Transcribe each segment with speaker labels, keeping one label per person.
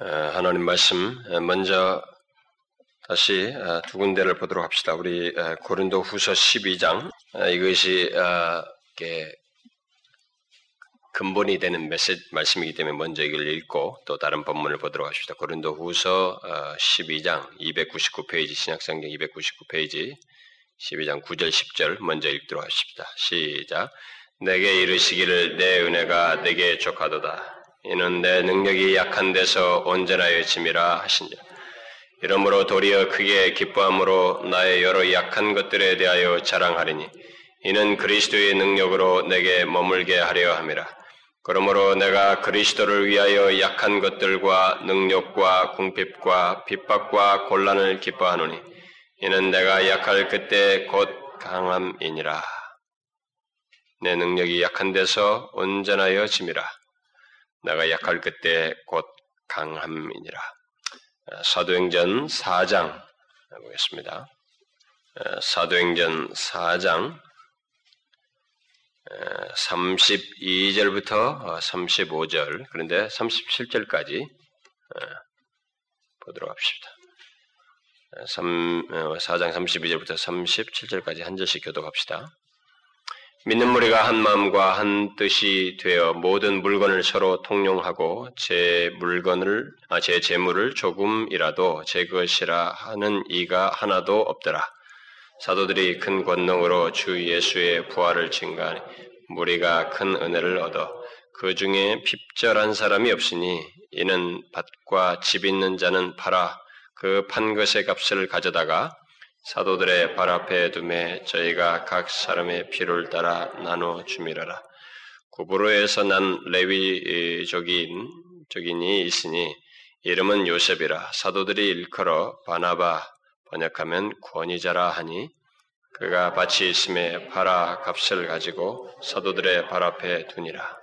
Speaker 1: 하나님 말씀 먼저 다시 두 군데를 보도록 합시다. 우리 고린도 후서 12장 이것이 근본이 되는 메시지 말씀이기 때문에 먼저 이걸 읽고 또 다른 본문을 보도록 합시다. 고린도 후서 12장 299페이지 신약성경 299페이지 12장 9절 10절 먼저 읽도록 하십시다. 시작. 내게 이르시기를 내 은혜가 내게 족하도다. 이는 내 능력이 약한 데서 온전하여 짐이라 하신지. 이러므로 도리어 크게 기뻐함으로 나의 여러 약한 것들에 대하여 자랑하리니 이는 그리스도의 능력으로 내게 머물게 하려 함이라. 그러므로 내가 그리스도를 위하여 약한 것들과 능력과 궁핍과 핍박과 곤란을 기뻐하노니 이는 내가 약할 그때 곧 강함이니라. 내 능력이 약한 데서 온전하여 짐이라. 내가 약할 그때 곧 강함이니라. 어, 사도행전 4장 보겠습니다. 어, 사도행전 4장 32절부터 35절 그런데 37절까지 어, 보도록 합시다. 4장 32절부터 37절까지 한 절씩 교독합시다. 믿는 무리가 한 마음과 한 뜻이 되어 모든 물건을 서로 통용하고 제 물건을 아, 제 재물을 조금이라도 제 것이라 하는 이가 하나도 없더라. 사도들이 큰 권능으로 주 예수의 부활을 증가하니 무리가 큰 은혜를 얻어 그 중에 핍절한 사람이 없으니 이는 밭과 집 있는 자는 팔아 그 판 것의 값을 가져다가 사도들의 발 앞에 두매 저희가 각 사람의 피를 따라 나눠 주미라라. 구브로에서 난 레위족인 적인이 있으니 이름은 요셉이라 사도들이 일컬어 바나바 번역하면 권위자라 하니 그가 밭이 있음에 파라 값을 가지고 사도들의 발 앞에 두니라.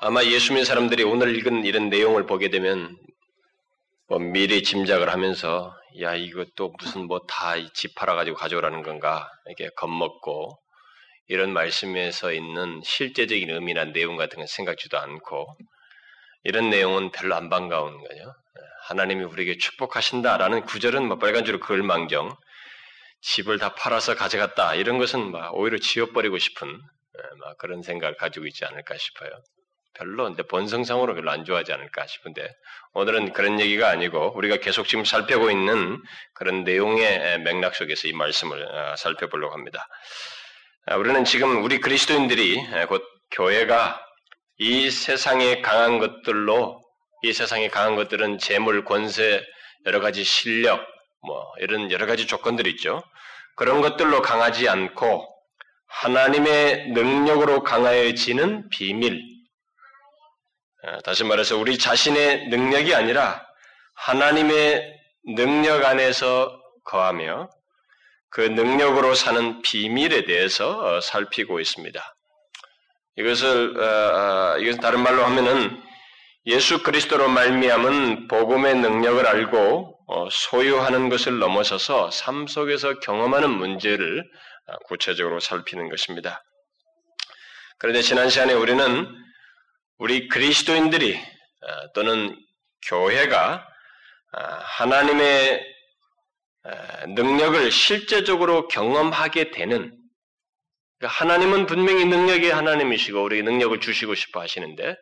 Speaker 1: 아마 예수 믿는 사람들이 오늘 읽은 이런 내용을 보게 되면 뭐 미리 짐작을 하면서 야 이것도 무슨 뭐다집 팔아 가지고 가져오라는 건가 이렇게 겁먹고 이런 말씀에서 있는 실제적인 의미나 내용 같은 걸 생각지도 않고 이런 내용은 별로 안 반가운 거죠. 하나님이 우리에게 축복하신다라는 구절은 뭐 빨간 줄로 그을망정 집을 다 팔아서 가져갔다 이런 것은 막 오히려 지워버리고 싶은 막 그런 생각을 가지고 있지 않을까 싶어요. 별로 근데 본성상으로 별로 안 좋아하지 않을까 싶은데 오늘은 그런 얘기가 아니고 우리가 계속 지금 살펴보고 있는 그런 내용의 맥락 속에서 이 말씀을 어, 살펴보려고 합니다. 아, 우리는 지금 우리 그리스도인들이 곧 교회가 이 세상에 강한 것들로 이 세상에 강한 것들은 재물, 권세, 여러 가지 실력, 뭐 이런 여러 가지 조건들이 있죠. 그런 것들로 강하지 않고 하나님의 능력으로 강해지는 비밀, 어, 다시 말해서 우리 자신의 능력이 아니라 하나님의 능력 안에서 거하며 그 능력으로 사는 비밀에 대해서 어, 살피고 있습니다. 이것을 어, 이것은 다른 말로 하면은 예수 그리스도로 말미암은 복음의 능력을 알고 소유하는 것을 넘어서서 삶 속에서 경험하는 문제를 구체적으로 살피는 것입니다. 그런데 지난 시간에 우리는 우리 그리스도인들이 어, 또는 교회가 어, 하나님의 어, 능력을 실제적으로 경험하게 되는 그러니까 하나님은 분명히 능력의 하나님이시고 우리에게 능력을 주시고 싶어 하시는데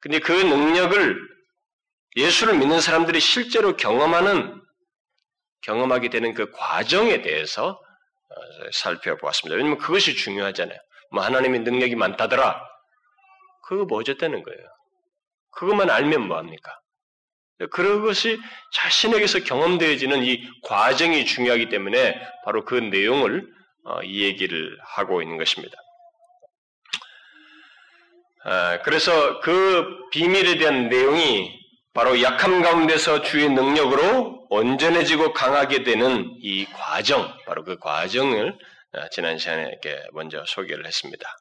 Speaker 1: 근데 그 능력을 예수를 믿는 사람들이 실제로 경험하는 경험하게 되는 그 과정에 대해서 살펴보았습니다. 왜냐하면 그것이 중요하잖아요. 뭐 하나님의 능력이 많다더라. 그거 뭐 어쨌다는 거예요. 그것만 알면 뭐합니까? 그것이 자신에게서 경험되어지는 이 과정이 중요하기 때문에 바로 그 내용을 어, 이 얘기를 하고 있는 것입니다. 아, 그래서 그 비밀에 대한 내용이 바로 약함 가운데서 주의 능력으로 온전해지고 강하게 되는 이 과정, 바로 그 과정을 아, 지난 시간에 이렇게 먼저 소개를 했습니다.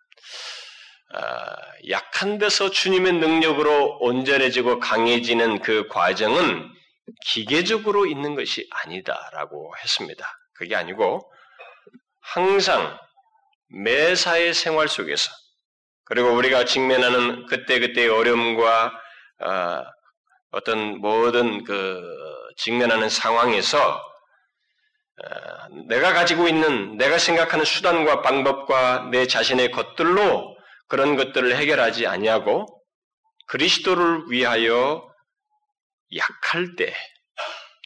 Speaker 1: 아, 약한 데서 주님의 능력으로 온전해지고 강해지는 그 과정은 기계적으로 있는 것이 아니다라고 했습니다. 그게 아니고 항상 매사의 생활 속에서 그리고 우리가 직면하는 그때그때의 어려움과 어, 떤 모든 그 직면하는 상황에서 어, 내가 가지고 있는 내가 생각하는 수단과 방법과 내 자신의 것들로 그런 것들을 해결하지 아니하고 그리스도를 위하여 약할 때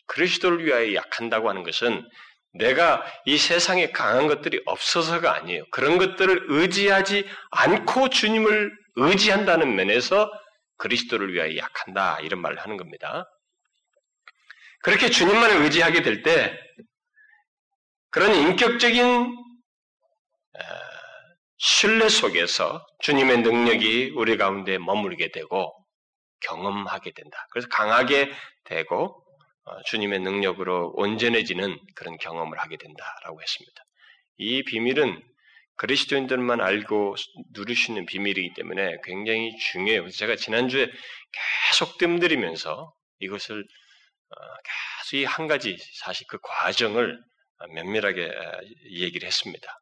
Speaker 1: 그리스도를 위하여 약한다고 하는 것은 내가 이 세상에 강한 것들이 없어서가 아니에요. 그런 것들을 의지하지 않고 주님을 의지한다는 면에서 그리스도를 위하여 약한다 이런 말을 하는 겁니다. 그렇게 주님만을 의지하게 될 때 그런 인격적인 신뢰 속에서 주님의 능력이 우리 가운데 머물게 되고 경험하게 된다. 그래서 강하게 되고 어, 주님의 능력으로 온전해지는 그런 경험을 하게 된다라고 했습니다. 이 비밀은 그리스도인들만 알고 있는 비밀이기 때문에 굉장히 중요해요. 제가 지난주에 계속 뜸들이면서 이것을 어, 계속 이 한 가지 사실 그 과정을 면밀하게 얘기를 했습니다.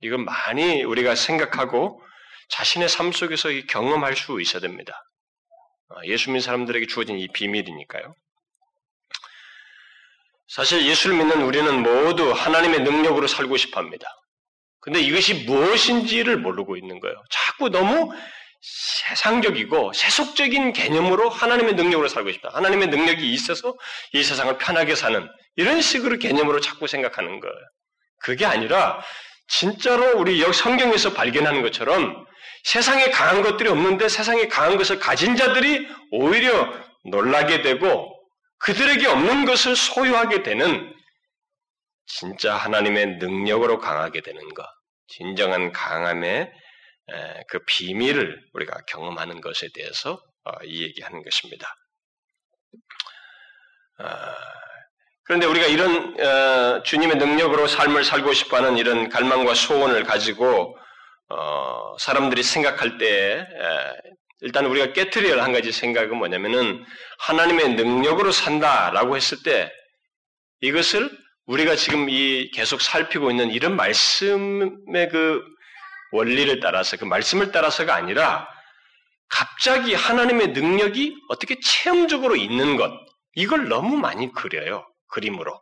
Speaker 1: 이건 많이 우리가 생각하고 자신의 삶 속에서 경험할 수 있어야 됩니다. 어, 예수 믿는 사람들에게 주어진 이 비밀이니까요. 사실 예수를 믿는 우리는 모두 하나님의 능력으로 살고 싶어 합니다. 근데 이것이 무엇인지를 모르고 있는 거예요. 자꾸 너무 세상적이고 세속적인 개념으로 하나님의 능력으로 살고 싶다. 하나님의 능력이 있어서 이 세상을 편하게 사는 이런 식으로 개념으로 자꾸 생각하는 거예요. 그게 아니라 진짜로 우리 역 성경에서 발견하는 것처럼 세상에 강한 것들이 없는데 세상에 강한 것을 가진 자들이 오히려 놀라게 되고 그들에게 없는 것을 소유하게 되는 진짜 하나님의 능력으로 강하게 되는 것, 진정한 강함의 그 비밀을 우리가 경험하는 것에 대해서 어, 이 얘기하는 것입니다. 아, 그런데 우리가 이런 어, 주님의 능력으로 삶을 살고 싶어하는 이런 갈망과 소원을 가지고 어, 사람들이 생각할 때 일단 우리가 깨트려야 할한 가지 생각은 뭐냐면은 하나님의 능력으로 산다라고 했을 때 이것을 우리가 지금 이 계속 살피고 있는 이런 말씀의 그 원리를 따라서 그 말씀을 따라서가 아니라 갑자기 하나님의 능력이 어떻게 체험적으로 있는 것 이걸 너무 많이 그려요 그림으로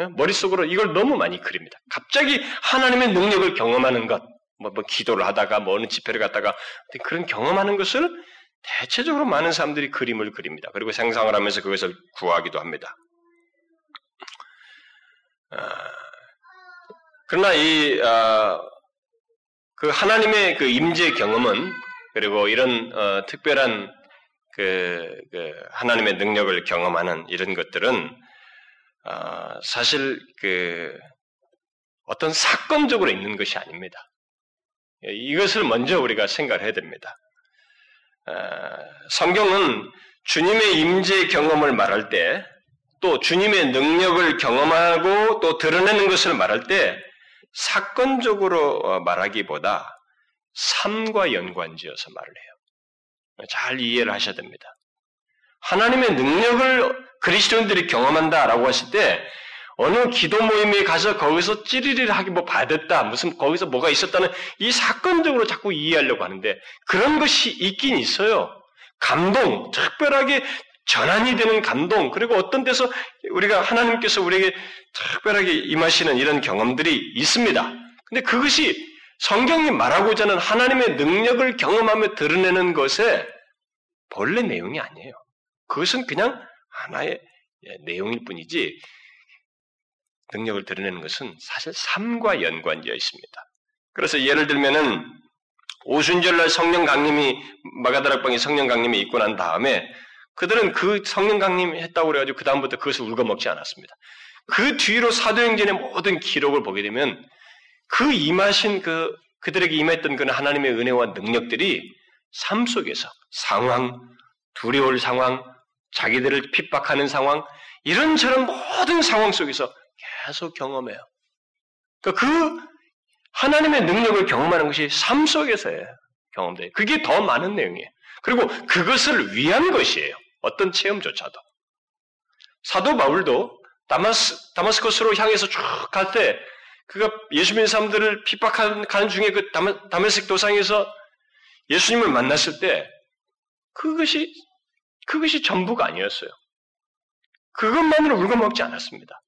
Speaker 1: 예? 머릿속으로 이걸 너무 많이 그립니다. 갑자기 하나님의 능력을 경험하는 것, 뭐, 뭐 기도를 하다가 뭐 어느 집회를 갔다가 그런 경험하는 것을 대체적으로 많은 사람들이 그림을 그립니다. 그리고 생상을 하면서 그것을 구하기도 합니다. 아, 그러나 이, 아, 그 하나님의 그 임재 경험은 그리고 이런 어, 특별한 그, 그, 하나님의 능력을 경험하는 이런 것들은 어, 사실 그 어떤 사건적으로 있는 것이 아닙니다. 이것을 먼저 우리가 생각을 해야 됩니다. 어, 성경은 주님의 임재 경험을 말할 때, 또 주님의 능력을 경험하고 또 드러내는 것을 말할 때, 사건적으로 어, 말하기보다 삶과 연관지어서 말을 해요. 잘 이해를 하셔야 됩니다. 하나님의 능력을 그리스도인들이 경험한다라고 했을 때 어느 기도 모임에 가서 거기서 찌리리를 하기 뭐 받았다 무슨 거기서 뭐가 있었다는 이 사건적으로 자꾸 이해하려고 하는데 그런 것이 있긴 있어요. 감동, 특별하게 전환이 되는 감동, 그리고 어떤 데서 우리가 하나님께서 우리에게 특별하게 임하시는 이런 경험들이 있습니다. 근데 그것이 성경이 말하고자 하는 하나님의 능력을 경험하며 드러내는 것의 본래 내용이 아니에요. 그것은 그냥 하나의 예, 내용일 뿐이지 능력을 드러내는 것은 사실 삶과 연관되어 있습니다. 그래서 예를 들면은 오순절날 성령 강림이 마가다락방에 성령 강림이 있고 난 다음에 그들은 그 성령 강림 했다고 그래가지고 그 다음부터 그것을 울거먹지 않았습니다. 그 뒤로 사도행전의 모든 기록을 보게 되면 그 임하신 그 그들에게 임했던 그 하나님의 은혜와 능력들이 삶 속에서 상황, 두려울 상황, 자기들을 핍박하는 상황, 이런 저런 모든 상황 속에서 계속 경험해요. 그러니까 그 하나님의 능력을 경험하는 것이 삶 속에서의 경험돼요. 그게 더 많은 내용이에요. 그리고 그것을 위한 것이에요. 어떤 체험조차도. 사도 바울도 다마스, 다마스커스로 향해서 쭉 갈 때 그가 예수 믿는 사람들을 핍박하는 중에 그 다메섹 도상에서 예수님을 만났을 때 그것이 그것이 전부가 아니었어요. 그것만으로 울고먹지 않았습니다.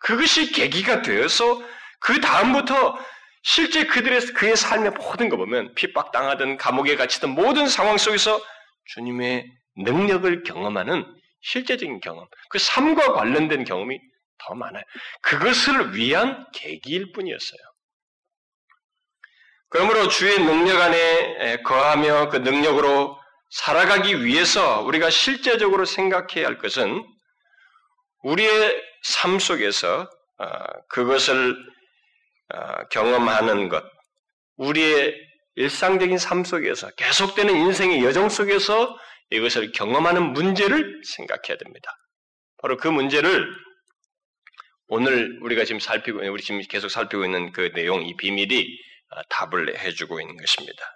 Speaker 1: 그것이 계기가 되어서 그 다음부터 실제 그들의 그의 삶의 모든 거 보면 핍박 당하든 감옥에 갇히든 모든 상황 속에서 주님의 능력을 경험하는 실제적인 경험, 그 삶과 관련된 경험이 더 많아요. 그것을 위한 계기일 뿐이었어요. 그러므로 주의 능력 안에 거하며 그 능력으로 살아가기 위해서 우리가 실제적으로 생각해야 할 것은 우리의 삶 속에서 어, 그것을 어, 경험하는 것, 우리의 일상적인 삶 속에서 계속되는 인생의 여정 속에서 이것을 경험하는 문제를 생각해야 됩니다. 바로 그 문제를 오늘 우리가 지금 살피고 우리 지금 계속 살피고 있는 그 내용, 이 비밀이 어, 답을 해주고 있는 것입니다.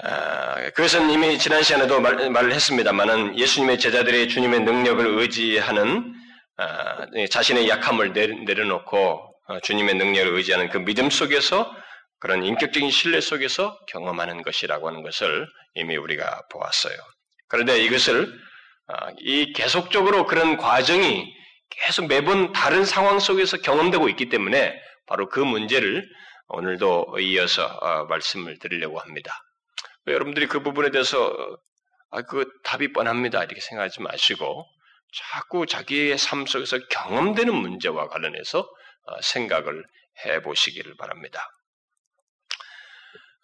Speaker 1: 아, 그것은 이미 지난 시간에도 말, 말을 했습니다만은 예수님의 제자들이 주님의 능력을 의지하는 아, 자신의 약함을 내려 놓고 어, 주님의 능력을 의지하는 그 믿음 속에서 그런 인격적인 신뢰 속에서 경험하는 것이라고 하는 것을 이미 우리가 보았어요. 그런데 이것을 아, 이 계속적으로 그런 과정이 계속 매번 다른 상황 속에서 경험되고 있기 때문에 바로 그 문제를 오늘도 이어서 어, 말씀을 드리려고 합니다. 여러분들이 그 부분에 대해서 아, 그 답이 뻔합니다. 이렇게 생각하지 마시고 자꾸 자기의 삶 속에서 경험되는 문제와 관련해서 어, 생각을 해 보시기를 바랍니다.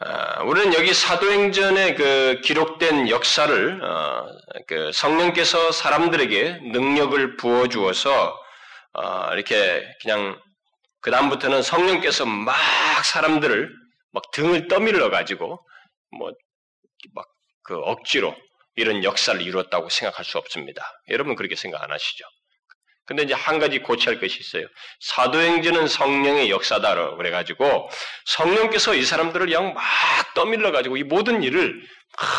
Speaker 1: 아, 우리는 여기 사도행전에 그 기록된 역사를 어, 그 성령께서 사람들에게 능력을 부어 주어서 어, 이렇게 그냥 그 다음부터는 성령께서 막 사람들을 막 등을 떠밀러 가지고 뭐 막 그 억지로 이런 역사를 이루었다고 생각할 수 없습니다. 여러분 그렇게 생각 안 하시죠? 근데 이제 한 가지 고치할 것이 있어요. 사도행전은 성령의 역사다라고 그래가지고 성령께서 이 사람들을 그냥 막 떠밀러 가지고 이 모든 일을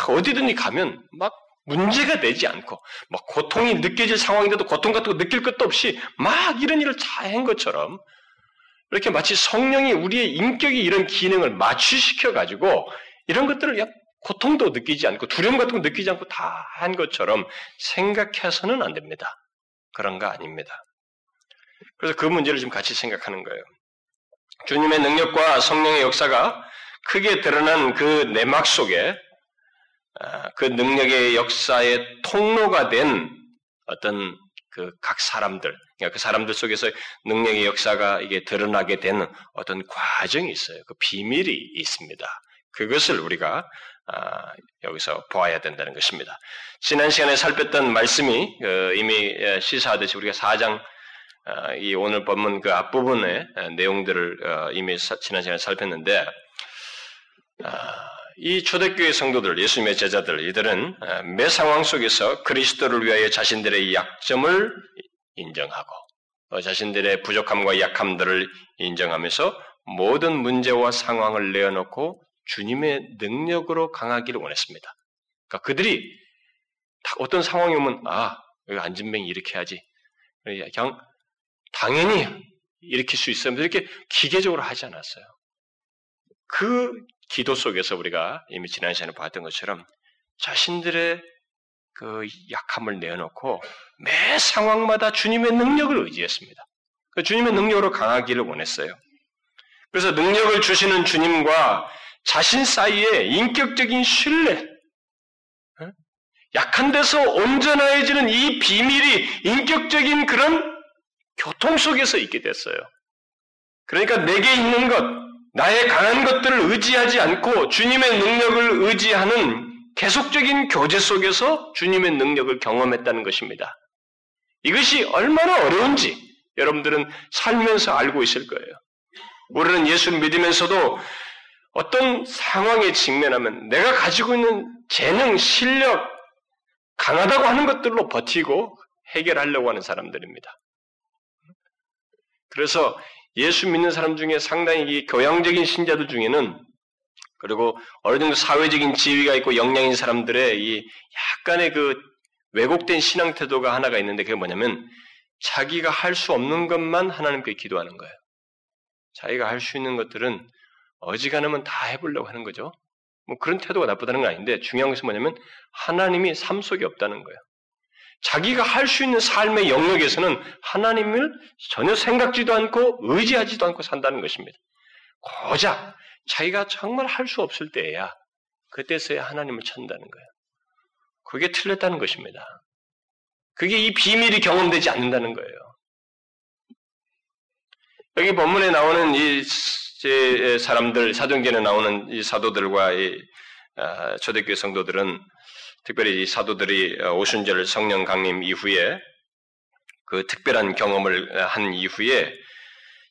Speaker 1: 어디든지 가면 막 문제가 되지 않고 막 고통이 느껴질 상황인데도 고통 같은 거 느낄 것도 없이 막 이런 일을 다 한 것처럼 이렇게 마치 성령이 우리의 인격이 이런 기능을 마취시켜 가지고 이런 것들을 고통도 느끼지 않고 두려움 같은 거 느끼지 않고 다 한 것처럼 생각해서는 안 됩니다. 그런 거 아닙니다. 그래서 그 문제를 지금 같이 생각하는 거예요. 주님의 능력과 성령의 역사가 크게 드러난 그 내막 속에 아, 그 능력의 역사의 통로가 된 어떤 그 각 사람들, 그러니까 그 사람들 속에서 능력의 역사가 이게 드러나게 되는 어떤 과정이 있어요. 그 비밀이 있습니다. 그것을 우리가 아, 여기서 보아야 된다는 것입니다. 지난 시간에 살폈던 말씀이 그 이미 시사하듯이 우리가 4장 아, 이 오늘 본문 그 앞부분의 내용들을 어, 이미 지난 시간에 살폈는데 아, 이 초대교회 성도들, 예수님의 제자들, 이들은 매 상황 속에서 그리스도를 위하여 자신들의 약점을 인정하고 어, 자신들의 부족함과 약함들을 인정하면서 모든 문제와 상황을 내어놓고 주님의 능력으로 강하기를 원했습니다. 그러니까 그들이 어떤 상황이 오면 아 여기 안진뱅이 이렇게 하지 그냥 당연히 일으킬 수 있어요. 이렇게 기계적으로 하지 않았어요. 그 기도 속에서 우리가 이미 지난 시간에 봤던 것처럼 자신들의 그 약함을 내어놓고 매 상황마다 주님의 능력을 의지했습니다. 그 주님의 능력으로 강하기를 원했어요. 그래서 능력을 주시는 주님과 자신 사이에 인격적인 신뢰, 약한 데서 온전해지는 이 비밀이 인격적인 그런 교통 속에서 있게 됐어요. 그러니까 내게 있는 것, 나의 강한 것들을 의지하지 않고 주님의 능력을 의지하는 계속적인 교제 속에서 주님의 능력을 경험했다는 것입니다. 이것이 얼마나 어려운지 여러분들은 살면서 알고 있을 거예요. 우리는 예수를 믿으면서도 어떤 상황에 직면하면 내가 가지고 있는 재능, 실력, 강하다고 하는 것들로 버티고 해결하려고 하는 사람들입니다. 그래서 예수 믿는 사람 중에 상당히 이 교양적인 신자들 중에는 그리고 어느 정도 사회적인 지위가 있고 역량인 사람들의 이 약간의 그 왜곡된 신앙 태도가 하나가 있는데 그게 뭐냐면 자기가 할 수 없는 것만 하나님께 기도하는 거예요. 자기가 할 수 있는 것들은 어지간하면 다 해보려고 하는 거죠. 뭐 그런 태도가 나쁘다는 건 아닌데 중요한 것은 뭐냐면 하나님이 삶 속에 없다는 거예요. 자기가 할 수 있는 삶의 영역에서는 하나님을 전혀 생각지도 않고 의지하지도 않고 산다는 것입니다. 고작 자기가 정말 할 수 없을 때야 그때서야 하나님을 찾는다는 거예요. 그게 틀렸다는 것입니다. 그게 이 비밀이 경험되지 않는다는 거예요. 여기 본문에 나오는 이 사람들, 사도행전에 나오는 이 사도들과 이 아, 초대교회 성도들은 특별히 이 사도들이 오순절 성령 강림 이후에 그 특별한 경험을 한 이후에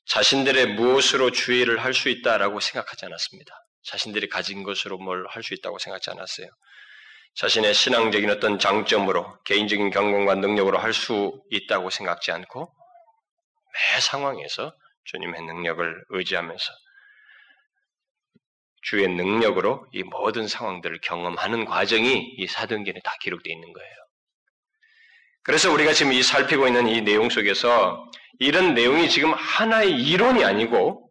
Speaker 1: 자신들의 무엇으로 주의를 할 수 있다라고 생각하지 않았습니다. 자신들이 가진 것으로 뭘 할 수 있다고 생각하지 않았어요. 자신의 신앙적인 어떤 장점으로 개인적인 경험과 능력으로 할 수 있다고 생각지 않고 매 상황에서 주님의 능력을 의지하면서 주의 능력으로 이 모든 상황들을 경험하는 과정이 이 사도행전에 다 기록되어 있는 거예요. 그래서 우리가 지금 이 살피고 있는 이 내용 속에서 이런 내용이 지금 하나의 이론이 아니고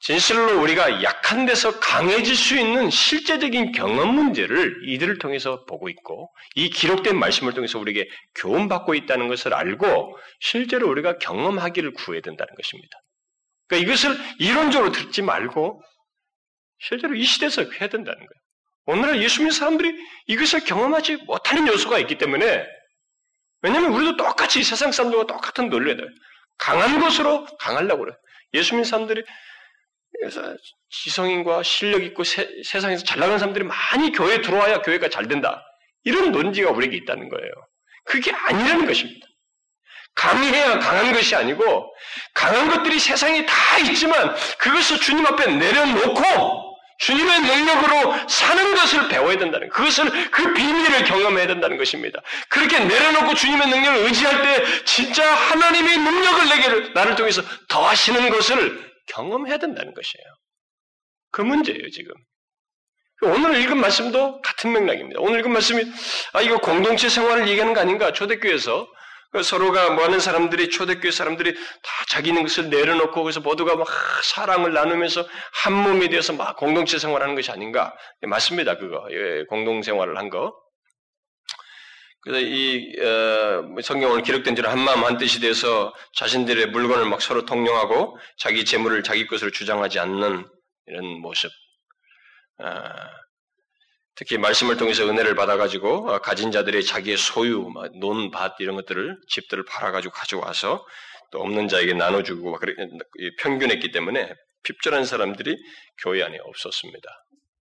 Speaker 1: 진실로 우리가 약한 데서 강해질 수 있는 실제적인 경험 문제를 이들을 통해서 보고 있고 이 기록된 말씀을 통해서 우리에게 교훈받고 있다는 것을 알고 실제로 우리가 경험하기를 구해야 된다는 것입니다. 그러니까 이것을 이론적으로 듣지 말고 실제로 이 시대에서 해야 된다는 거예요. 오늘날 예수 믿는 사람들이 이것을 경험하지 못하는 요소가 있기 때문에 왜냐하면 우리도 똑같이 세상 사람들과 똑같은 논리에 강한 것으로 강하려고 그래요. 예수 믿는 사람들이 그래서 지성인과 실력 있고 세, 상에서 잘 나가는 사람들이 많이 교회에 들어와야 교회가 잘 된다. 이런 논지가 우리에게 있다는 거예요. 그게 아니라는 것입니다. 강해야 강한 것이 아니고 강한 것들이 세상에 다 있지만 그것을 주님 앞에 내려놓고 주님의 능력으로 사는 것을 배워야 된다는 그것을 그 비밀을 경험해야 된다는 것입니다. 그렇게 내려놓고 주님의 능력을 의지할 때 진짜 하나님의 능력을 내게 나를 통해서 더하시는 것을 경험해야 된다는 것이에요. 그 문제예요, 지금. 오늘 읽은 말씀도 같은 맥락입니다. 오늘 읽은 말씀이, 아, 이거 공동체 생활을 얘기하는 거 아닌가? 초대교회에서. 그 서로가 뭐 하는 사람들이, 초대교회 사람들이 다 자기 있는 것을 내려놓고, 그래서 모두가 막 사랑을 나누면서 한 몸이 되어서 막 공동체 생활하는 것이 아닌가? 맞습니다, 그거. 예, 공동생활을 한 거. 그래서 이 어, 성경을 기록된 지는 한마음 한뜻이 돼서 자신들의 물건을 막 서로 통용하고 자기 재물을 자기 것으로 주장하지 않는 이런 모습. 어, 특히 말씀을 통해서 은혜를 받아가지고 어, 가진 자들이 자기의 소유, 논, 밭 이런 것들을 집들을 팔아가지고 가져와서 또 없는 자에게 나눠주고 평균했기 때문에 핍절한 사람들이 교회 안에 없었습니다.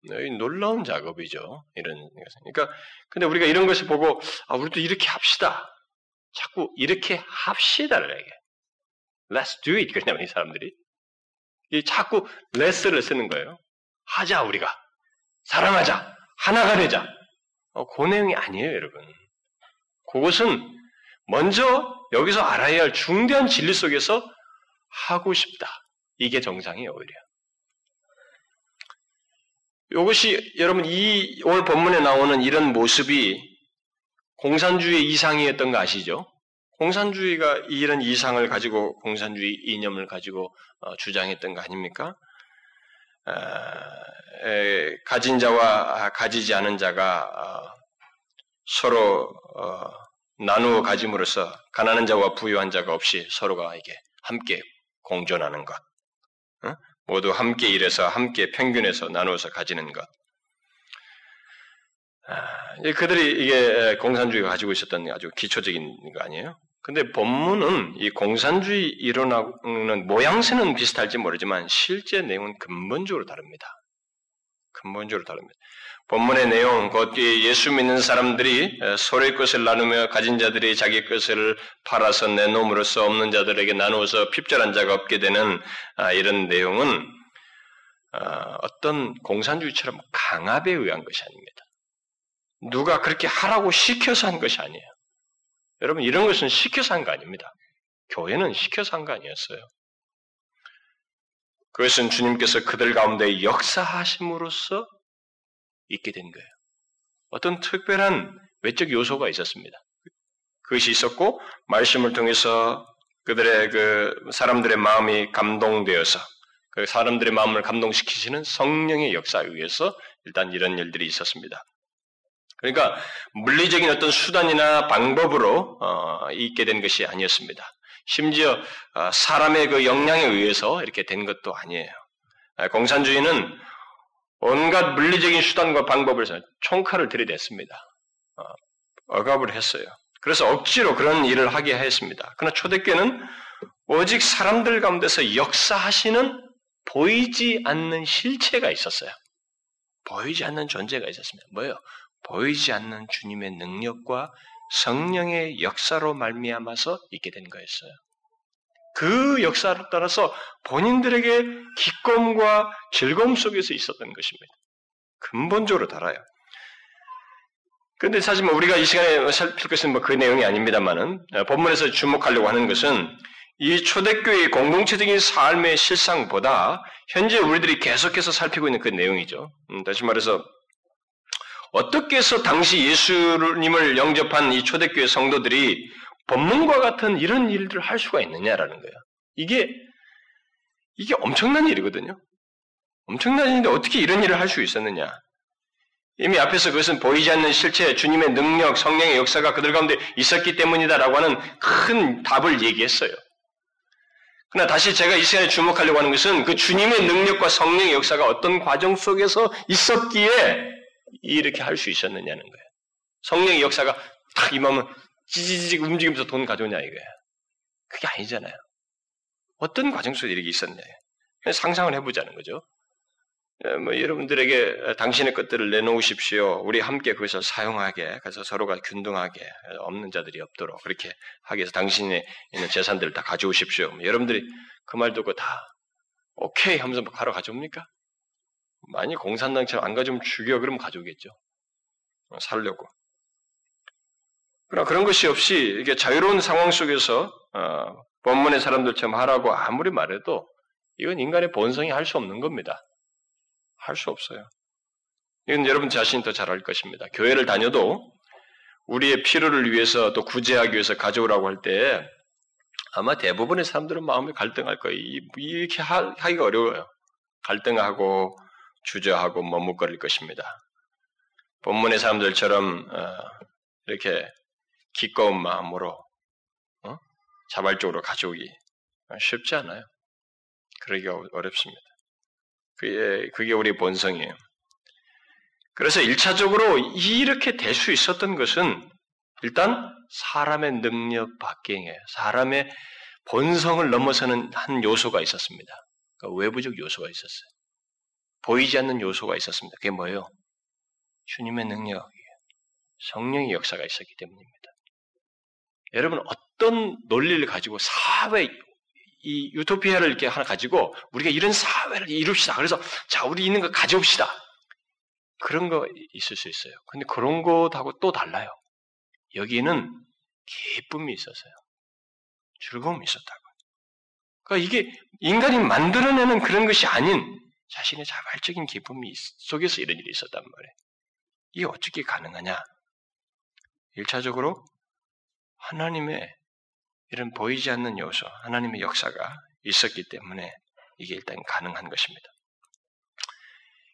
Speaker 1: 네, 놀라운 작업이죠. 이런 것은. 그러니까 근데 우리가 이런 것을 보고 아 우리도 이렇게 합시다. 자꾸 이렇게 합시다를 얘기해. Let's do it. 그러냐면 이 사람들이 이 자꾸 let's를 쓰는 거예요. 하자 우리가 사랑하자 하나가 되자. 어, 그 내용이 아니에요, 여러분. 그것은 먼저 여기서 알아야 할 중대한 진리 속에서 하고 싶다. 이게 정상이에요, 오히려. 이것이 여러분 이 오늘 본문에 나오는 이런 모습이 공산주의 이상이었던 거 아시죠? 공산주의가 이런 이상을 가지고 공산주의 이념을 가지고 어, 주장했던 거 아닙니까? 어, 에, 가진 자와 가지지 않은 자가 어, 서로 어, 나누어 가짐으로써 가난한 자와 부유한 자가 없이 서로가 이게 함께 공존하는 것. 모두 함께 일해서 함께 평균해서 나누어서 가지는 것. 아, 그들이 이게 공산주의가 가지고 있었던 아주 기초적인 거 아니에요? 근데 본문은 이 공산주의 일어나는 모양새는 비슷할지 모르지만 실제 내용은 근본적으로 다릅니다. 근본적으로 다릅니다. 본문의 내용, 곧 예수 믿는 사람들이 서로의 것을 나누며 가진 자들이 자기 것을 팔아서 내놓음으로써 없는 자들에게 나누어서 핍절한 자가 없게 되는 아, 이런 내용은 아, 어떤 공산주의처럼 강압에 의한 것이 아닙니다. 누가 그렇게 하라고 시켜서 한 것이 아니에요. 여러분, 이런 것은 시켜서 한 거 아닙니다. 교회는 시켜서 한 거 아니었어요. 그것은 주님께서 그들 가운데 역사하심으로써 있게 된 거예요. 어떤 특별한 외적 요소가 있었습니다. 그것이 있었고 말씀을 통해서 그들의 그 사람들의 마음이 감동되어서 그 사람들의 마음을 감동시키시는 성령의 역사에 의해서 일단 이런 일들이 있었습니다. 그러니까 물리적인 어떤 수단이나 방법으로 어, 있게 된 것이 아니었습니다. 심지어 어, 사람의 그 역량에 의해서 이렇게 된 것도 아니에요. 아, 공산주의는 온갖 물리적인 수단과 방법을 총칼을 들이댔습니다. 어, 억압을 했어요. 그래서 억지로 그런 일을 하게 했습니다. 그러나 초대교회는 오직 사람들 가운데서 역사하시는 보이지 않는 실체가 있었어요. 보이지 않는 존재가 있었습니다. 뭐예요? 보이지 않는 주님의 능력과 성령의 역사로 말미암아서 있게 된 거였어요. 그 역사를 따라서 본인들에게 기쁨과 즐거움 속에서 있었던 것입니다. 근본적으로 달아요. 그런데 사실 뭐 우리가 이 시간에 살필 것은 뭐 그 내용이 아닙니다만은 어, 본문에서 주목하려고 하는 것은 이 초대교회의 공동체적인 삶의 실상보다 현재 우리들이 계속해서 살피고 있는 그 내용이죠. 음, 다시 말해서 어떻게 해서 당시 예수님을 영접한 이 초대교회 성도들이 법문과 같은 이런 일들을 할 수가 있느냐라는 거예요. 이게 이게 엄청난 일이거든요. 엄청난 일인데 어떻게 이런 일을 할 수 있었느냐? 이미 앞에서 그것은 보이지 않는 실체, 주님의 능력, 성령의 역사가 그들 가운데 있었기 때문이다라고 하는 큰 답을 얘기했어요. 그러나 다시 제가 이 시간에 주목하려고 하는 것은 그 주님의 능력과 성령의 역사가 어떤 과정 속에서 있었기에 이렇게 할 수 있었느냐는 거예요. 성령의 역사가 딱 임하면 찌지직 움직이면서 돈 가져오냐 이거예요. 그게 아니잖아요. 어떤 과정 속에 이렇게 있었냐. 상상을 해보자는 거죠. 예, 뭐 여러분들에게 당신의 것들을 내놓으십시오. 우리 함께 그것을 사용하게, 그래서 서로가 균등하게 없는 자들이 없도록 그렇게 하기 위해서 당신의 있는 재산들을 다 가져오십시오. 뭐 여러분들이 그 말 듣고 다 오케이 하면서 뭐 바로 가져옵니까? 많이 공산당처럼 안 가져오면 죽여 그러면 가져오겠죠. 어, 살려고. 그러나 그런 것이 없이 이게 자유로운 상황 속에서 어, 본문의 사람들처럼 하라고 아무리 말해도 이건 인간의 본성이 할 수 없는 겁니다. 할 수 없어요. 이건 여러분 자신이 더 잘 알 것입니다. 교회를 다녀도 우리의 필요를 위해서 또 구제하기 위해서 가져오라고 할 때 아마 대부분의 사람들은 마음이 갈등할 거예요. 이렇게 하기가 어려워요. 갈등하고 주저하고 머뭇거릴 것입니다. 본문의 사람들처럼 어, 이렇게 기꺼운 마음으로 어? 자발적으로 가져오기 쉽지 않아요. 그러기가 어렵습니다. 그게, 그게 우리 본성이에요. 그래서 1차적으로 이렇게 될 수 있었던 것은 일단 사람의 능력 밖에 사람의 본성을 넘어서는 한 요소가 있었습니다. 그러니까 외부적 요소가 있었어요. 보이지 않는 요소가 있었습니다. 그게 뭐예요? 주님의 능력, 성령의 역사가 있었기 때문입니다. 여러분 어떤 논리를 가지고 사회 이 유토피아를 이렇게 하나 가지고 우리가 이런 사회를 이룹시다. 그래서 자 우리 있는 거 가져옵시다. 그런 거 있을 수 있어요. 근데 그런 것하고 또 달라요. 여기는 기쁨이 있었어요. 즐거움이 있었다고. 그러니까 이게 인간이 만들어내는 그런 것이 아닌 자신의 자발적인 기쁨이 속에서 이런 일이 있었단 말이에요. 이게 어떻게 가능하냐? 1차적으로 하나님의 이런 보이지 않는 요소, 하나님의 역사가 있었기 때문에 이게 일단 가능한 것입니다.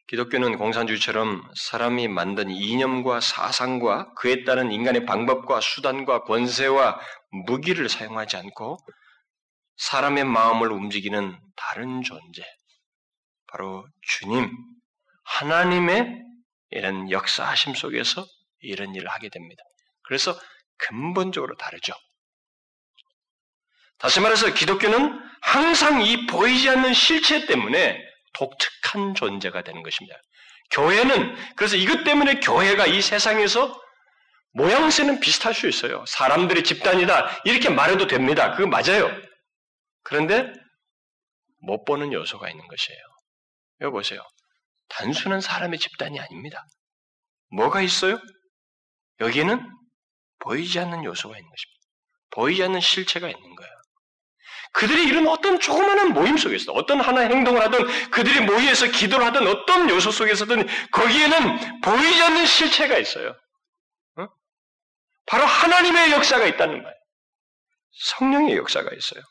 Speaker 1: 기독교는 공산주의처럼 사람이 만든 이념과 사상과 그에 따른 인간의 방법과 수단과 권세와 무기를 사용하지 않고 사람의 마음을 움직이는 다른 존재, 바로 주님, 하나님의 이런 역사하심 속에서 이런 일을 하게 됩니다. 그래서 근본적으로 다르죠. 다시 말해서 기독교는 항상 이 보이지 않는 실체 때문에 독특한 존재가 되는 것입니다. 교회는 그래서 이것 때문에 교회가 이 세상에서 모양새는 비슷할 수 있어요. 사람들의 집단이다 이렇게 말해도 됩니다. 그거 맞아요. 그런데 못 보는 요소가 있는 것이에요. 여기 보세요. 단순한 사람의 집단이 아닙니다. 뭐가 있어요? 여기에는 보이지 않는 요소가 있는 것입니다. 보이지 않는 실체가 있는 거예요. 그들이 이런 어떤 조그마한 모임 속에서 어떤 하나의 행동을 하든 그들이 모여서 기도를 하든 어떤 요소 속에서든 거기에는 보이지 않는 실체가 있어요. 어? 바로 하나님의 역사가 있다는 거예요. 성령의 역사가 있어요.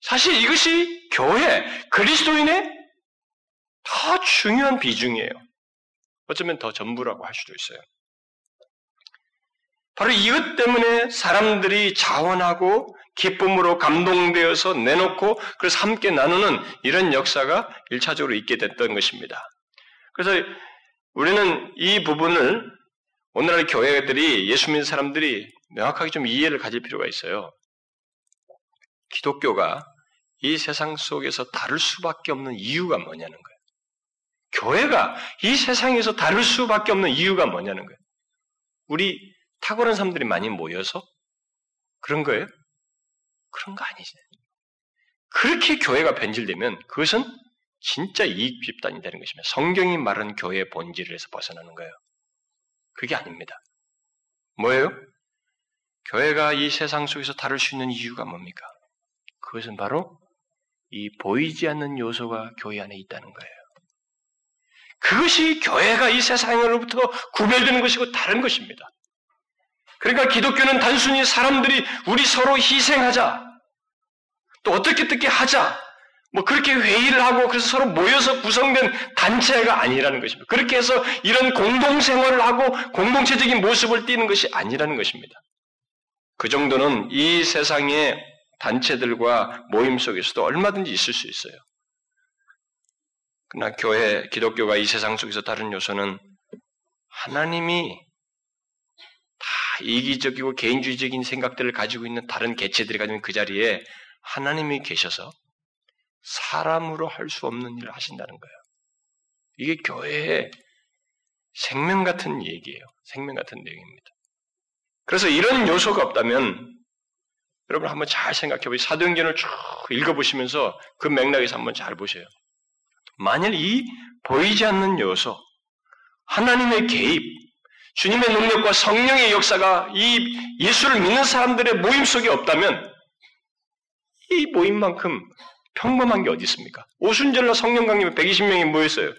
Speaker 1: 사실 이것이 교회, 그리스도인의 더 중요한 비중이에요. 어쩌면 더 전부라고 할 수도 있어요. 바로 이것 때문에 사람들이 자원하고 기쁨으로 감동되어서 내놓고 그래서 함께 나누는 이런 역사가 일차적으로 있게 됐던 것입니다. 그래서 우리는 이 부분을 오늘날 교회들이 예수 믿는 사람들이 명확하게 좀 이해를 가질 필요가 있어요. 기독교가 이 세상 속에서 다를 수밖에 없는 이유가 뭐냐는 거예요. 교회가 이 세상에서 다를 수밖에 없는 이유가 뭐냐는 거예요. 우리 탁월한 사람들이 많이 모여서 그런 거예요? 그런 거 아니지. 그렇게 교회가 변질되면 그것은 진짜 이익 집단이 되는 것입니다. 성경이 말하는 교회의 본질에서 벗어나는 거예요. 그게 아닙니다. 뭐예요? 교회가 이 세상 속에서 다룰 수 있는 이유가 뭡니까? 그것은 바로 이 보이지 않는 요소가 교회 안에 있다는 거예요. 그것이 교회가 이 세상으로부터 구별되는 것이고 다른 것입니다. 그러니까 기독교는 단순히 사람들이 우리 서로 희생하자, 또 어떻게 어떻게 하자, 뭐 그렇게 회의를 하고 그래서 서로 모여서 구성된 단체가 아니라는 것입니다. 그렇게 해서 이런 공동생활을 하고 공동체적인 모습을 띠는 것이 아니라는 것입니다. 그 정도는 이 세상의 단체들과 모임 속에서도 얼마든지 있을 수 있어요. 그러나 교회, 기독교가 이 세상 속에서 다른 요소는 하나님이 다 이기적이고 개인주의적인 생각들을 가지고 있는 다른 개체들이 가지고 있는 그 자리에 하나님이 계셔서 사람으로 할 수 없는 일을 하신다는 거예요. 이게 교회의 생명 같은 얘기예요. 생명 같은 내용입니다. 그래서 이런 요소가 없다면 여러분 한번 잘 생각해 보세요. 사도행전을 쭉 읽어보시면서 그 맥락에서 한번 잘 보세요. 만일 이 보이지 않는 요소, 하나님의 개입, 주님의 능력과 성령의 역사가 이 예수를 믿는 사람들의 모임 속에 없다면 이 모임만큼 평범한 게 어디 있습니까? 오순절날 성령 강림에 120명이 모였어요.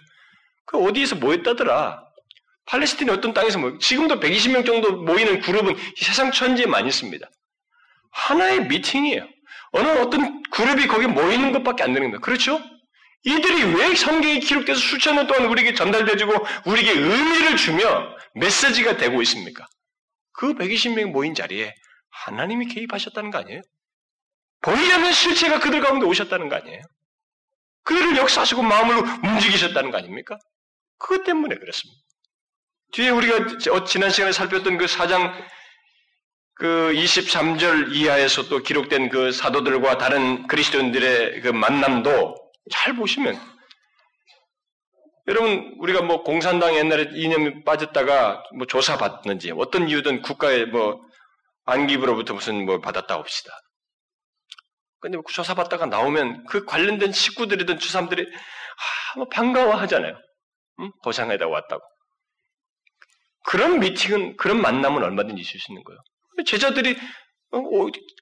Speaker 1: 그 어디에서 모였다더라. 팔레스틴의 어떤 땅에서 모여. 지금도 120명 정도 모이는 그룹은 세상 천지에 많이 있습니다. 하나의 미팅이에요. 어느 어떤 그룹이 거기 모이는 것밖에 안 되는 거예요. 그렇죠? 이들이 왜 성경이 기록돼서 수천 년 동안 우리에게 전달되고 우리에게 의미를 주며 메시지가 되고 있습니까? 그 120명이 모인 자리에 하나님이 개입하셨다는 거 아니에요? 보이지 않는 실체가 그들 가운데 오셨다는 거 아니에요? 그들을 역사하시고 마음으로 움직이셨다는 거 아닙니까? 그것 때문에 그렇습니다. 뒤에 우리가 어, 지난 시간에 살폈던 그 사장 그 23절 이하에서 또 기록된 그 사도들과 다른 그리스도인들의 그 만남도 잘 보시면 여러분 우리가 뭐 공산당 옛날에 이념이 빠졌다가 뭐 조사받는지 어떤 이유든 국가에 뭐 안기부로부터 무슨 뭐 받았다 봅시다. 근데 뭐 조사받다가 나오면 그 관련된 식구들이든 주사람들이 아, 뭐 반가워하잖아요. 응? 고상에다 왔다고. 그런 미팅은 그런 만남은 얼마든지 있을 수 있는 거예요. 제자들이 어,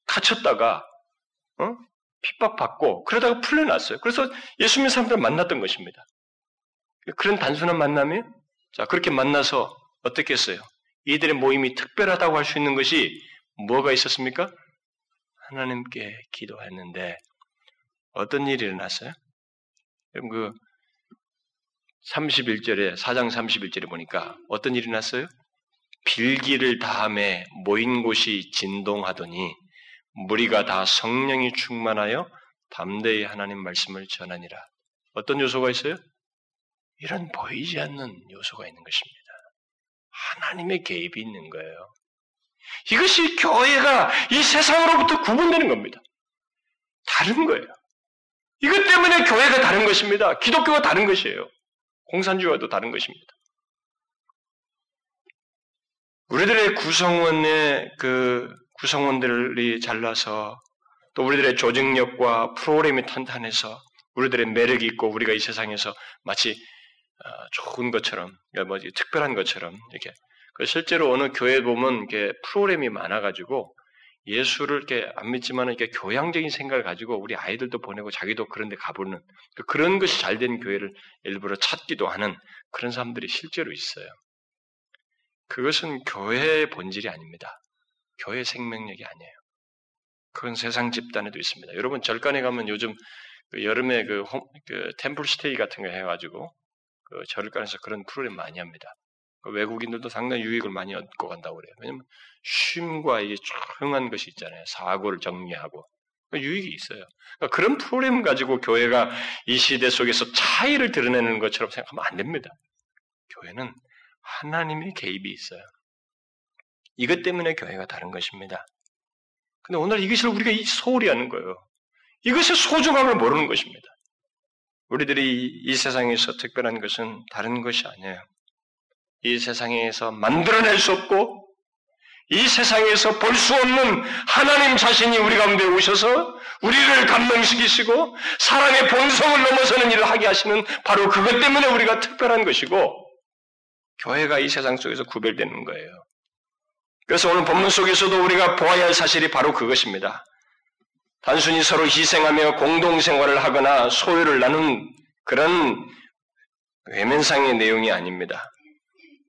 Speaker 1: 갇혔다가 어? 핍박받고 그러다가 풀려났어요. 그래서 예수 님는 사람들을 만났던 것입니다. 그런 단순한 만남이 자 그렇게 만나서 어떻게 했어요? 이들의 모임이 특별하다고 할 수 있는 것이 뭐가 있었습니까? 하나님께 기도했는데 어떤 일이 일어났어요? 그 31절에 4장 31절에 보니까 어떤 일이 났어요? 빌기를 다음에 모인 곳이 진동하더니 무리가 다 성령이 충만하여 담대히 하나님 말씀을 전하니라. 어떤 요소가 있어요? 이런 보이지 않는 요소가 있는 것입니다. 하나님의 개입이 있는 거예요. 이것이 교회가 이 세상으로부터 구분되는 겁니다. 다른 거예요. 이것 때문에 교회가 다른 것입니다. 기독교가 다른 것이에요. 공산주의와도 다른 것입니다. 우리들의 구성원의 그 구성원들이 잘나서 또 우리들의 조직력과 프로그램이 탄탄해서 우리들의 매력이 있고 우리가 이 세상에서 마치 어, 좋은 것처럼 그러니까 뭐 특별한 것처럼 이렇게 그 실제로 어느 교회 보면 이게 프로그램이 많아가지고 예수를 이렇게 안 믿지만 이렇게 교양적인 생각을 가지고 우리 아이들도 보내고 자기도 그런데 가보는 그 그런 것이 잘 된 교회를 일부러 찾기도 하는 그런 사람들이 실제로 있어요. 그것은 교회의 본질이 아닙니다. 교회 생명력이 아니에요. 그건 세상 집단에도 있습니다. 여러분 절간에 가면 요즘 그 여름에 그, 홈, 그 템플 스테이 같은 거 해가지고 그 절간에서 그런 프로그램 많이 합니다. 그 외국인들도 상당히 유익을 많이 얻고 간다고 그래요. 왜냐면 쉼과 이게 조용한 것이 있잖아요. 사고를 정리하고 그 유익이 있어요. 그러니까 그런 프로그램 가지고 교회가 이 시대 속에서 차이를 드러내는 것처럼 생각하면 안 됩니다. 교회는 하나님의 개입이 있어요. 이것 때문에 교회가 다른 것입니다. 근데 오늘 이것을 우리가 소홀히 하는 거예요. 이것의 소중함을 모르는 것입니다. 우리들이 이 세상에서 특별한 것은 다른 것이 아니에요. 이 세상에서 만들어낼 수 없고 이 세상에서 볼 수 없는 하나님 자신이 우리 가운데 오셔서 우리를 감동시키시고 사람의 본성을 넘어서는 일을 하게 하시는 바로 그것 때문에 우리가 특별한 것이고 교회가 이 세상 속에서 구별되는 거예요. 그래서 오늘 본문 속에서도 우리가 보아야 할 사실이 바로 그것입니다. 단순히 서로 희생하며 공동생활을 하거나 소유를 나눈 그런 외면상의 내용이 아닙니다.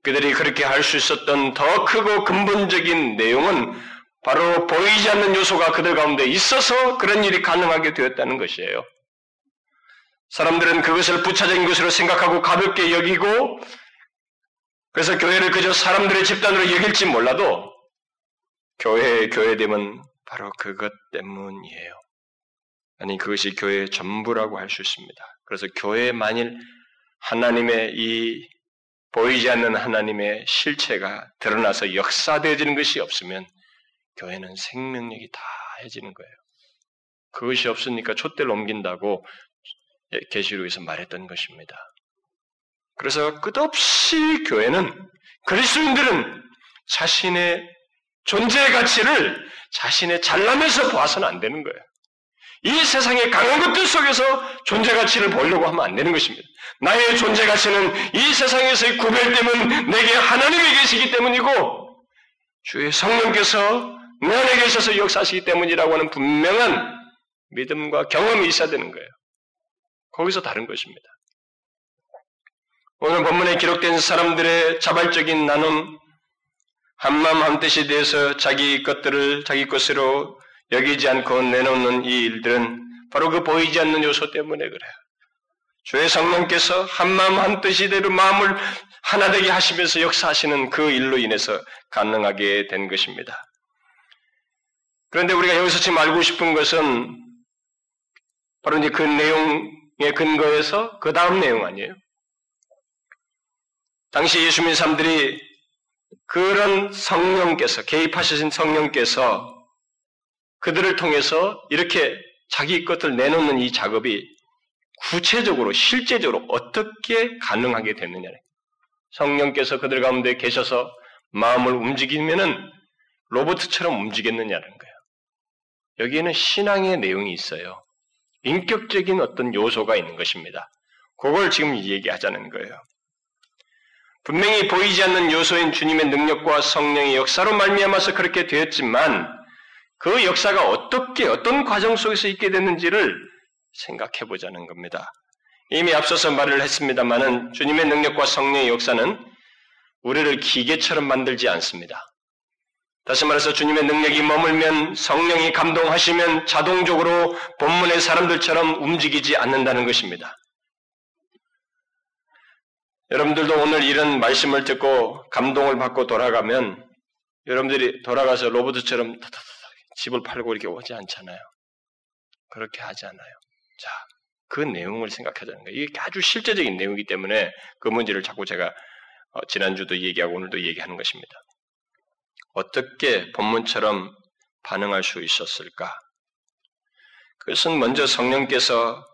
Speaker 1: 그들이 그렇게 할 수 있었던 더 크고 근본적인 내용은 바로 보이지 않는 요소가 그들 가운데 있어서 그런 일이 가능하게 되었다는 것이에요. 사람들은 그것을 부차적인 것으로 생각하고 가볍게 여기고 그래서 교회를 그저 사람들의 집단으로 여길지 몰라도 교회의 교회됨은 바로 그것 때문이에요. 아니 그것이 교회의 전부라고 할 수 있습니다. 그래서 교회에 만일 하나님의 이 보이지 않는 하나님의 실체가 드러나서 역사되어지는 것이 없으면 교회는 생명력이 다 해지는 거예요. 그것이 없으니까 촛대를 옮긴다고 계시록에서 말했던 것입니다. 그래서 끝없이 교회는 그리스도인들은 자신의 존재의 가치를 자신의 잘남에서 봐서는 안 되는 거예요. 이 세상의 강한 것들 속에서 존재 가치를 보려고 하면 안 되는 것입니다. 나의 존재 가치는 이 세상에서의 구별됨은 내게 하나님이 계시기 때문이고 주의 성령께서 내 안에 계셔서 역사하시기 때문이라고 하는 분명한 믿음과 경험이 있어야 되는 거예요. 거기서 다른 것입니다. 오늘 본문에 기록된 사람들의 자발적인 나눔, 한마음 한뜻이 돼서 자기 것들을 자기 것으로 여기지 않고 내놓는 이 일들은 바로 그 보이지 않는 요소 때문에 그래요. 주의 성령께서 한마음 한뜻이대로 마음을 하나 되게 하시면서 역사하시는 그 일로 인해서 가능하게 된 것입니다. 그런데 우리가 여기서 지금 알고 싶은 것은 바로 이제 그 내용의 근거에서 그 다음 내용 아니에요? 당시 예수 믿는 사람들이 그런 성령께서 개입하신 성령께서 그들을 통해서 이렇게 자기 것을 내놓는 이 작업이 구체적으로 실제적으로 어떻게 가능하게 됐느냐. 성령께서 그들 가운데 계셔서 마음을 움직이면은 로봇처럼 움직였느냐는 거예요. 여기에는 신앙의 내용이 있어요. 인격적인 어떤 요소가 있는 것입니다. 그걸 지금 얘기하자는 거예요. 분명히 보이지 않는 요소인 주님의 능력과 성령의 역사로 말미암아서 그렇게 되었지만 그 역사가 어떻게 어떤 과정 속에서 있게 됐는지를 생각해 보자는 겁니다. 이미 앞서서 말을 했습니다만은 주님의 능력과 성령의 역사는 우리를 기계처럼 만들지 않습니다. 다시 말해서 주님의 능력이 머물면 성령이 감동하시면 자동적으로 본문의 사람들처럼 움직이지 않는다는 것입니다. 여러분들도 오늘 이런 말씀을 듣고 감동을 받고 돌아가면 여러분들이 돌아가서 로봇처럼 집을 팔고 이렇게 오지 않잖아요. 그렇게 하지 않아요. 자, 그 내용을 생각하자는 거예요. 이게 아주 실제적인 내용이기 때문에 그 문제를 자꾸 제가 어, 지난주도 얘기하고 오늘도 얘기하는 것입니다. 어떻게 본문처럼 반응할 수 있었을까? 그것은 먼저 성령께서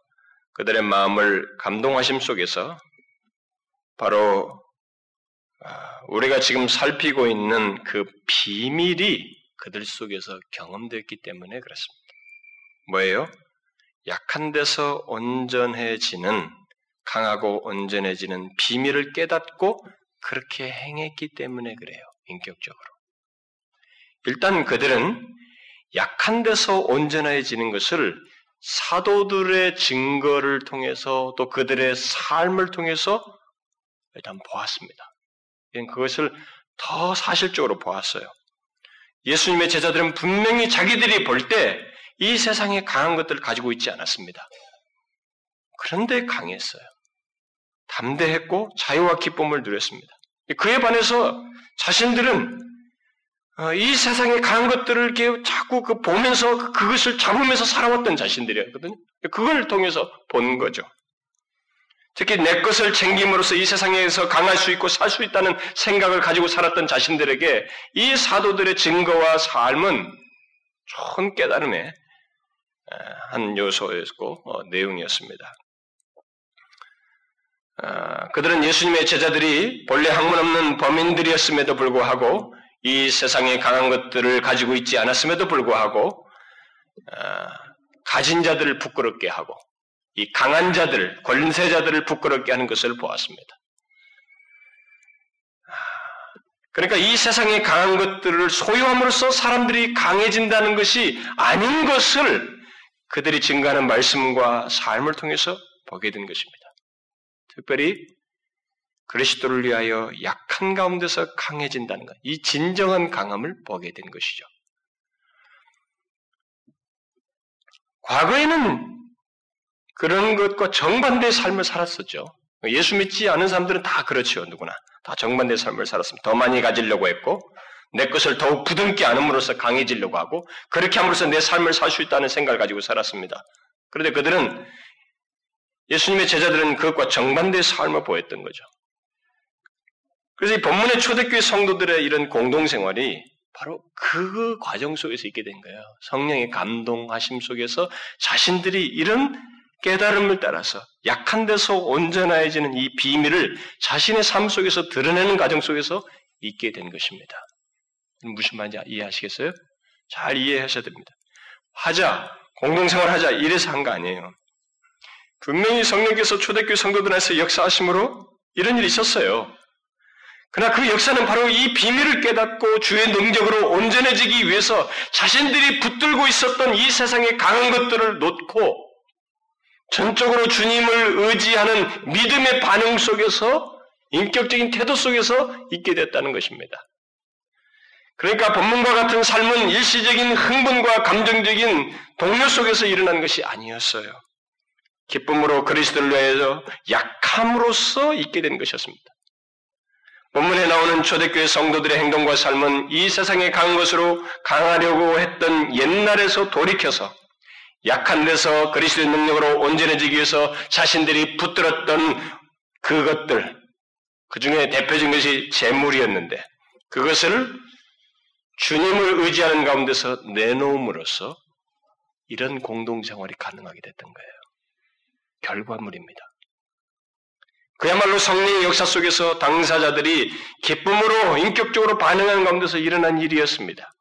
Speaker 1: 그들의 마음을 감동하심 속에서 바로 아, 우리가 지금 살피고 있는 그 비밀이 그들 속에서 경험됐기 때문에 그렇습니다. 뭐예요? 약한 데서 온전해지는 강하고 온전해지는 비밀을 깨닫고 그렇게 행했기 때문에 그래요. 인격적으로. 일단 그들은 약한 데서 온전해지는 것을 사도들의 증거를 통해서 또 그들의 삶을 통해서 일단 보았습니다. 그것을 더 사실적으로 보았어요. 예수님의 제자들은 분명히 자기들이 볼 때 이 세상에 강한 것들을 가지고 있지 않았습니다. 그런데 강했어요. 담대했고 자유와 기쁨을 누렸습니다. 그에 반해서 자신들은 어, 이 세상에 강한 것들을 자꾸 그 보면서 그것을 잡으면서 살아왔던 자신들이었거든요. 그걸 통해서 본 거죠. 특히 내 것을 챙김으로써 이 세상에서 강할 수 있고 살 수 있다는 생각을 가지고 살았던 자신들에게 이 사도들의 증거와 삶은 좋은 깨달음의 한 요소였고 어, 내용이었습니다. 아, 그들은 예수님의 제자들이 본래 학문 없는 범인들이었음에도 불구하고 이 세상에 강한 것들을 가지고 있지 않았음에도 불구하고 아, 가진 자들을 부끄럽게 하고 이 강한 자들, 권세자들을 부끄럽게 하는 것을 보았습니다. 그러니까 이 세상에 강한 것들을 소유함으로써 사람들이 강해진다는 것이 아닌 것을 그들이 증가하는 말씀과 삶을 통해서 보게 된 것입니다. 특별히 그리스도를 위하여 약한 가운데서 강해진다는 것, 이 진정한 강함을 보게 된 것이죠. 과거에는 그런 것과 정반대의 삶을 살았었죠. 예수 믿지 않은 사람들은 다 그렇죠, 누구나. 다 정반대의 삶을 살았습니다. 더 많이 가지려고 했고, 내 것을 더욱 부둥게 안음으로써 강해지려고 하고, 그렇게 함으로써 내 삶을 살 수 있다는 생각을 가지고 살았습니다. 그런데 그들은, 예수님의 제자들은 그것과 정반대의 삶을 보였던 거죠. 그래서 이 본문의 초대교회 성도들의 이런 공동생활이 바로 그 과정 속에서 있게 된 거예요. 성령의 감동하심 속에서 자신들이 이런 깨달음을 따라서 약한 데서 온전해지는 이 비밀을 자신의 삶 속에서 드러내는 과정 속에서 있게 된 것입니다. 무슨 말인지 이해하시겠어요? 잘 이해하셔야 됩니다. 하자, 공동생활 하자, 이래서 한 거 아니에요. 분명히 성령께서 초대교회 성도들한테 역사하심으로 이런 일이 있었어요. 그러나 그 역사는 바로 이 비밀을 깨닫고 주의 능력으로 온전해지기 위해서 자신들이 붙들고 있었던 이 세상의 강한 것들을 놓고 전적으로 주님을 의지하는 믿음의 반응 속에서 인격적인 태도 속에서 있게 됐다는 것입니다. 그러니까 본문과 같은 삶은 일시적인 흥분과 감정적인 동요 속에서 일어난 것이 아니었어요. 기쁨으로 그리스도를 위하여 약함으로써 있게 된 것이었습니다. 본문에 나오는 초대교회 성도들의 행동과 삶은 이 세상에 강한 것으로 강하려고 했던 옛날에서 돌이켜서 약한 데서 그리스도의 능력으로 온전해지기 위해서 자신들이 붙들었던 그것들, 그 중에 대표적인 것이 재물이었는데, 그것을 주님을 의지하는 가운데서 내놓음으로써 이런 공동생활이 가능하게 됐던 거예요. 결과물입니다. 그야말로 성령의 역사 속에서 당사자들이 기쁨으로 인격적으로 반응하는 가운데서 일어난 일이었습니다.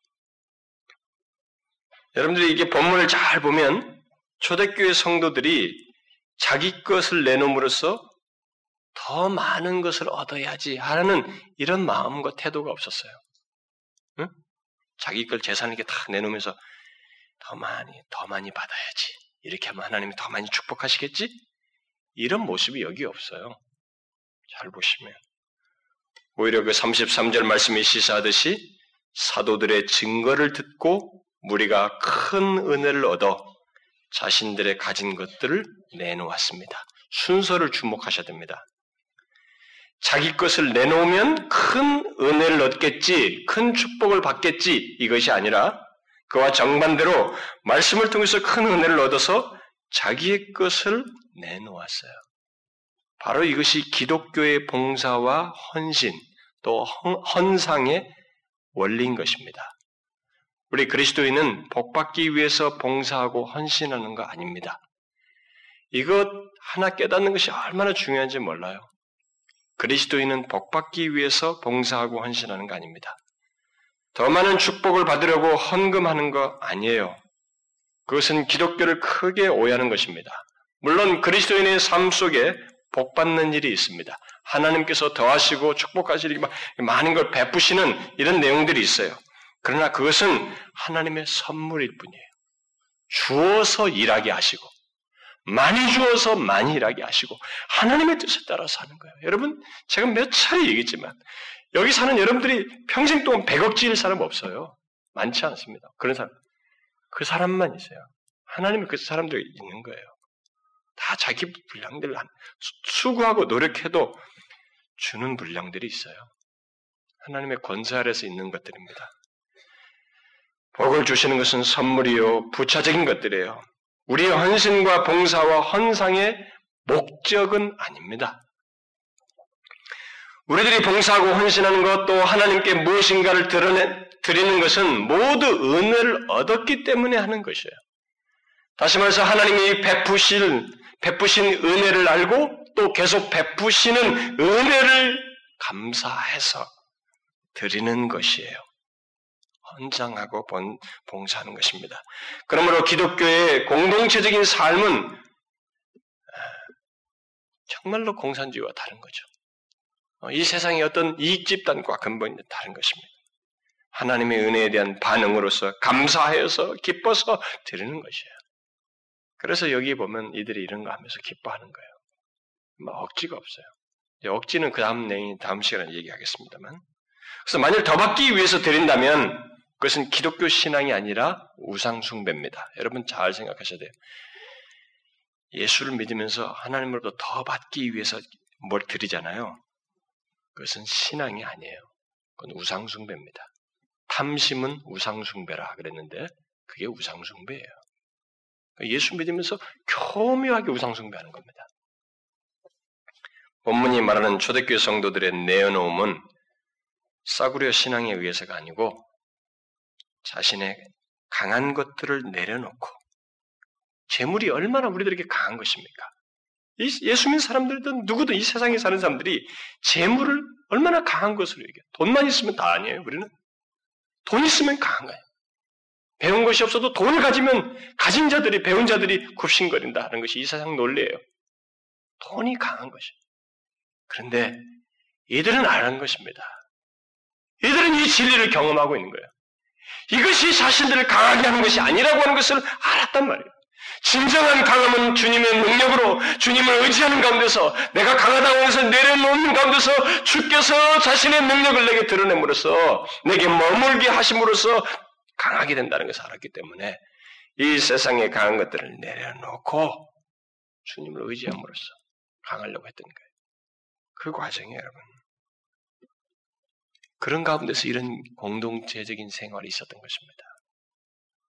Speaker 1: 여러분들이 이게 본문을 잘 보면 초대교회 성도들이 자기 것을 내놓음으로써 더 많은 것을 얻어야지 하는 이런 마음과 태도가 없었어요. 응? 자기 걸 재산 이렇게 다 내놓으면서 더 많이, 더 많이 받아야지. 이렇게 하면 하나님이 더 많이 축복하시겠지? 이런 모습이 여기 없어요. 잘 보시면. 오히려 그 33절 말씀이 시사하듯이 사도들의 증거를 듣고 무리가 큰 은혜를 얻어 자신들의 가진 것들을 내놓았습니다. 순서를 주목하셔야 됩니다. 자기 것을 내놓으면 큰 은혜를 얻겠지, 큰 축복을 받겠지, 이것이 아니라 그와 정반대로 말씀을 통해서 큰 은혜를 얻어서 자기의 것을 내놓았어요. 바로 이것이 기독교의 봉사와 헌신, 또 헌상의 원리인 것입니다. 우리 그리스도인은 복받기 위해서 봉사하고 헌신하는 거 아닙니다. 이것 하나 깨닫는 것이 얼마나 중요한지 몰라요. 그리스도인은 복받기 위해서 봉사하고 헌신하는 거 아닙니다. 더 많은 축복을 받으려고 헌금하는 거 아니에요. 그것은 기독교를 크게 오해하는 것입니다. 물론 그리스도인의 삶 속에 복받는 일이 있습니다. 하나님께서 더하시고 축복하시기 많은 걸 베푸시는 이런 내용들이 있어요. 그러나 그것은 하나님의 선물일 뿐이에요. 주어서 일하게 하시고, 많이 주어서 많이 일하게 하시고, 하나님의 뜻에 따라서 하는 거예요. 여러분, 제가 몇 차례 얘기했지만, 여기 사는 여러분들이 평생 동안 100억 지을 사람 없어요. 많지 않습니다. 그런 사람. 그 사람만 있어요. 하나님은 그 사람들이 있는 거예요. 다 자기 분량들을 수고하고 노력해도 주는 분량들이 있어요. 하나님의 권세 아래서 있는 것들입니다. 복을 주시는 것은 선물이요, 부차적인 것들이에요. 우리의 헌신과 봉사와 헌상의 목적은 아닙니다. 우리들이 봉사하고 헌신하는 것, 또 하나님께 무엇인가를 드러내, 드리는 것은 모두 은혜를 얻었기 때문에 하는 것이에요. 다시 말해서 하나님이 베푸실, 베푸신 은혜를 알고 또 계속 베푸시는 은혜를 감사해서 드리는 것이에요. 헌장하고 본, 봉사하는 것입니다. 그러므로 기독교의 공동체적인 삶은 아, 정말로 공산주의와 다른 거죠. 어, 이 세상의 어떤 이익 집단과 근본이 다른 것입니다. 하나님의 은혜에 대한 반응으로서 감사하여서 기뻐서 드리는 것이에요. 그래서 여기 보면 이들이 이런 거 하면서 기뻐하는 거예요. 뭐 억지가 없어요. 억지는 그 다음 내용, 다음 시간에 얘기하겠습니다만. 그래서 만일 더 받기 위해서 드린다면 그것은 기독교 신앙이 아니라 우상숭배입니다. 여러분 잘 생각하셔야 돼요. 예수를 믿으면서 하나님으로부터 더 받기 위해서 뭘 드리잖아요. 그것은 신앙이 아니에요. 그건 우상숭배입니다. 탐심은 우상숭배라 그랬는데 그게 우상숭배예요. 예수 믿으면서 교묘하게 우상숭배하는 겁니다. 본문이 말하는 초대교회 성도들의 내어놓음은 싸구려 신앙에 의해서가 아니고 자신의 강한 것들을 내려놓고 재물이 얼마나 우리들에게 강한 것입니까? 예수 믿는 사람들든 누구든 이 세상에 사는 사람들이 재물을 얼마나 강한 것으로 얘기해. 돈만 있으면 다 아니에요, 우리는. 돈 있으면 강한 거예요. 배운 것이 없어도 돈을 가지면 가진 자들이, 배운 자들이 굽신거린다 하는 것이 이 세상 논리예요. 돈이 강한 것이. 그런데 이들은 아는 것입니다. 이들은 이 진리를 경험하고 있는 거예요. 이것이 자신들을 강하게 하는 것이 아니라고 하는 것을 알았단 말이에요. 진정한 강함은 주님의 능력으로 주님을 의지하는 가운데서 내가 강하다고 해서 내려놓는 가운데서 주께서 자신의 능력을 내게 드러냄으로써 내게 머물게 하심으로써 강하게 된다는 것을 알았기 때문에 이 세상에 강한 것들을 내려놓고 주님을 의지함으로써 강하려고 했던 거예요. 그 과정이에요, 여러분. 그런 가운데서 이런 공동체적인 생활이 있었던 것입니다.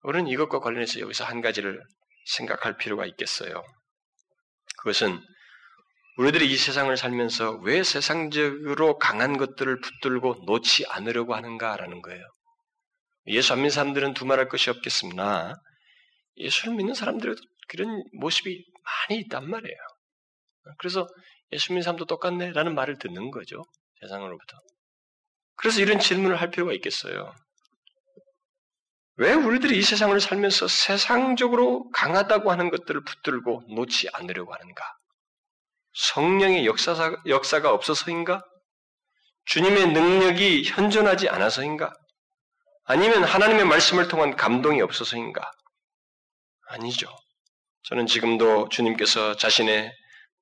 Speaker 1: 우리는 이것과 관련해서 여기서 한 가지를 생각할 필요가 있겠어요. 그것은 우리들이 이 세상을 살면서 왜 세상적으로 강한 것들을 붙들고 놓지 않으려고 하는가라는 거예요. 예수 안 믿는 사람들은 두말할 것이 없겠습니다. 예수를 믿는 사람들에도 그런 모습이 많이 있단 말이에요. 그래서 예수 믿는 사람도 똑같네 라는 말을 듣는 거죠. 세상으로부터. 그래서 이런 질문을 할 필요가 있겠어요. 왜 우리들이 이 세상을 살면서 세상적으로 강하다고 하는 것들을 붙들고 놓지 않으려고 하는가? 성령의 역사가, 역사가 없어서인가? 주님의 능력이 현존하지 않아서인가? 아니면 하나님의 말씀을 통한 감동이 없어서인가? 아니죠. 저는 지금도 주님께서 자신의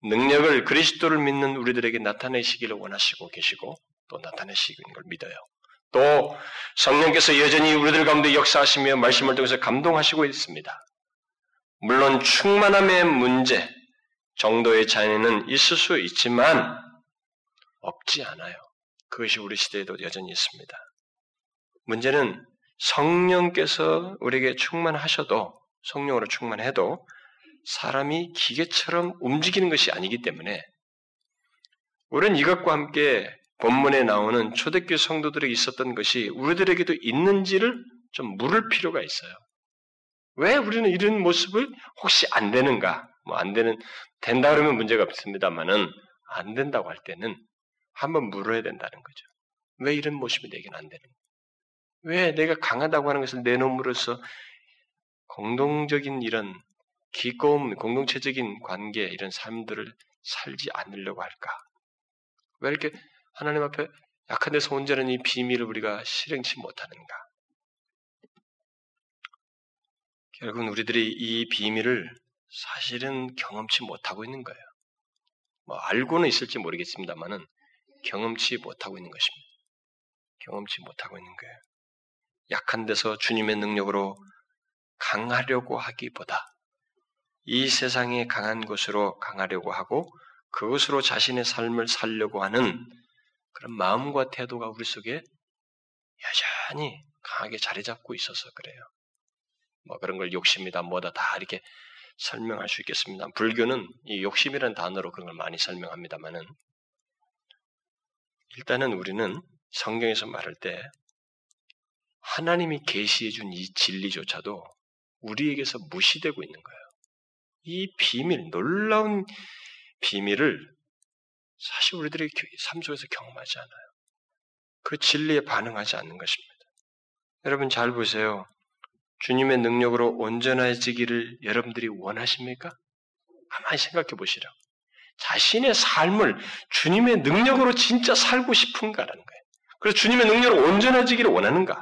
Speaker 1: 능력을 그리스도를 믿는 우리들에게 나타내시기를 원하시고 계시고 또 나타내시는 걸 믿어요. 또 성령께서 여전히 우리들 가운데 역사하시며 말씀을 통해서 감동하시고 있습니다. 물론 충만함의 문제 정도의 차이는 있을 수 있지만 없지 않아요. 그것이 우리 시대에도 여전히 있습니다. 문제는 성령께서 우리에게 충만하셔도 성령으로 충만해도 사람이 기계처럼 움직이는 것이 아니기 때문에 우리는 이것과 함께 본문에 나오는 초대교 성도들에게 있었던 것이 우리들에게도 있는지를 좀 물을 필요가 있어요. 왜 우리는 이런 모습을 혹시 안 되는가? 뭐 안 되는 된다 그러면 문제가 없습니다만은 안 된다고 할 때는 한번 물어야 된다는 거죠. 왜 이런 모습이 내게는 안 되는가? 왜 내가 강하다고 하는 것을 내놓음으로써 공동적인 이런 기꺼움, 공동체적인 관계, 이런 삶들을 살지 않으려고 할까? 왜 이렇게 하나님 앞에 약한 데서 온전한 이 비밀을 우리가 실행치 못하는가? 결국은 우리들이 이 비밀을 사실은 경험치 못하고 있는 거예요. 뭐 알고는 있을지 모르겠습니다만은 경험치 못하고 있는 것입니다. 경험치 못하고 있는 거예요. 약한 데서 주님의 능력으로 강하려고 하기보다 이 세상에 강한 것으로 강하려고 하고 그것으로 자신의 삶을 살려고 하는 그런 마음과 태도가 우리 속에 여전히 강하게 자리 잡고 있어서 그래요. 뭐 그런 걸 욕심이다 뭐다 다 이렇게 설명할 수 있겠습니다. 불교는 이 욕심이라는 단어로 그런 걸 많이 설명합니다만은 일단은 우리는 성경에서 말할 때 하나님이 계시해 준 이 진리조차도 우리에게서 무시되고 있는 거예요. 이 비밀, 놀라운 비밀을 사실 우리들의 삶 속에서 경험하지 않아요. 그 진리에 반응하지 않는 것입니다. 여러분 잘 보세요. 주님의 능력으로 온전해지기를 여러분들이 원하십니까? 가만히 생각해 보시라. 자신의 삶을 주님의 능력으로 진짜 살고 싶은가라는 거예요. 그래서 주님의 능력으로 온전해지기를 원하는가?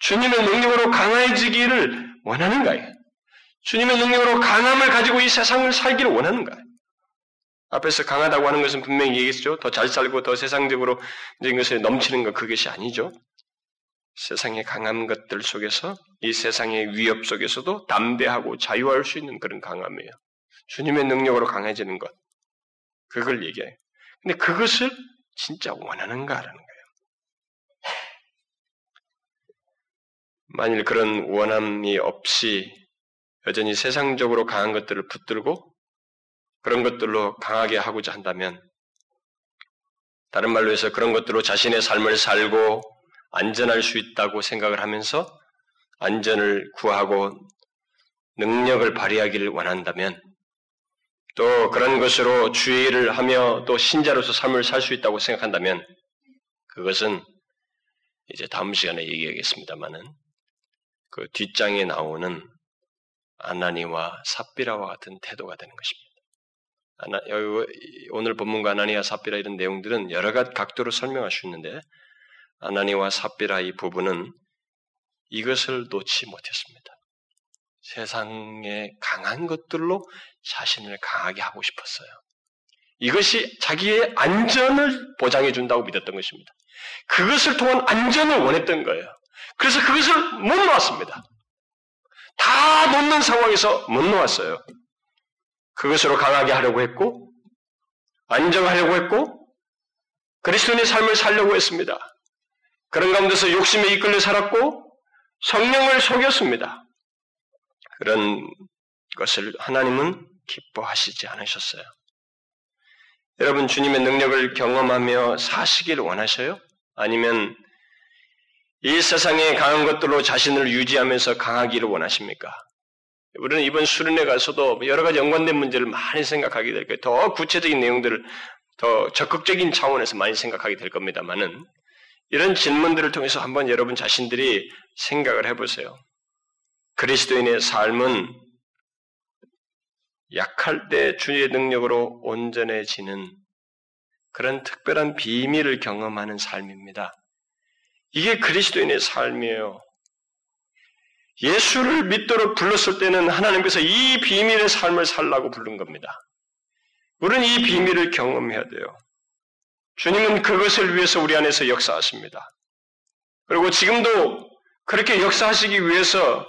Speaker 1: 주님의 능력으로 강해지기를 원하는가요? 주님의 능력으로 강함을 가지고 이 세상을 살기를 원하는가? 앞에서 강하다고 하는 것은 분명히 얘기했죠. 더 잘 살고 더 세상적으로 이런 것에 넘치는 것 그것이 아니죠. 세상의 강한 것들 속에서 이 세상의 위협 속에서도 담대하고 자유할 수 있는 그런 강함이에요. 주님의 능력으로 강해지는 것. 그걸 얘기해요. 근데 그것을 진짜 원하는가라는 거예요. 만일 그런 원함이 없이 여전히 세상적으로 강한 것들을 붙들고 그런 것들로 강하게 하고자 한다면 다른 말로 해서 그런 것들로 자신의 삶을 살고 안전할 수 있다고 생각을 하면서 안전을 구하고 능력을 발휘하기를 원한다면 또 그런 것으로 주의를 하며 또 신자로서 삶을 살 수 있다고 생각한다면 그것은 이제 다음 시간에 얘기하겠습니다만은 그 뒷장에 나오는 아나니와 삽비라와 같은 태도가 되는 것입니다. 오늘 본문과 아나니와 삽비라 이런 내용들은 여러 가지 각도로 설명할 수 있는데 아나니와 삽비라 이 부분은 이것을 놓지 못했습니다. 세상의 강한 것들로 자신을 강하게 하고 싶었어요. 이것이 자기의 안전을 보장해 준다고 믿었던 것입니다. 그것을 통한 안전을 원했던 거예요. 그래서 그것을 못 놓았습니다. 다 놓는 상황에서 못 놓았어요. 그것으로 강하게 하려고 했고, 안정하려고 했고, 그리스도인의 삶을 살려고 했습니다. 그런 가운데서 욕심에 이끌려 살았고, 성령을 속였습니다. 그런 것을 하나님은 기뻐하시지 않으셨어요. 여러분, 주님의 능력을 경험하며 사시기를 원하셔요? 아니면 이 세상의 강한 것들로 자신을 유지하면서 강하기를 원하십니까? 우리는 이번 수련회 가서도 여러 가지 연관된 문제를 많이 생각하게 될 거예요. 더 구체적인 내용들을 더 적극적인 차원에서 많이 생각하게 될 겁니다만은 이런 질문들을 통해서 한번 여러분 자신들이 생각을 해보세요. 그리스도인의 삶은 약할 때 주의 능력으로 온전해지는 그런 특별한 비밀을 경험하는 삶입니다. 이게 그리스도인의 삶이에요. 예수를 믿도록 불렀을 때는 하나님께서 이 비밀의 삶을 살라고 부른 겁니다. 우리는 이 비밀을 경험해야 돼요. 주님은 그것을 위해서 우리 안에서 역사하십니다. 그리고 지금도 그렇게 역사하시기 위해서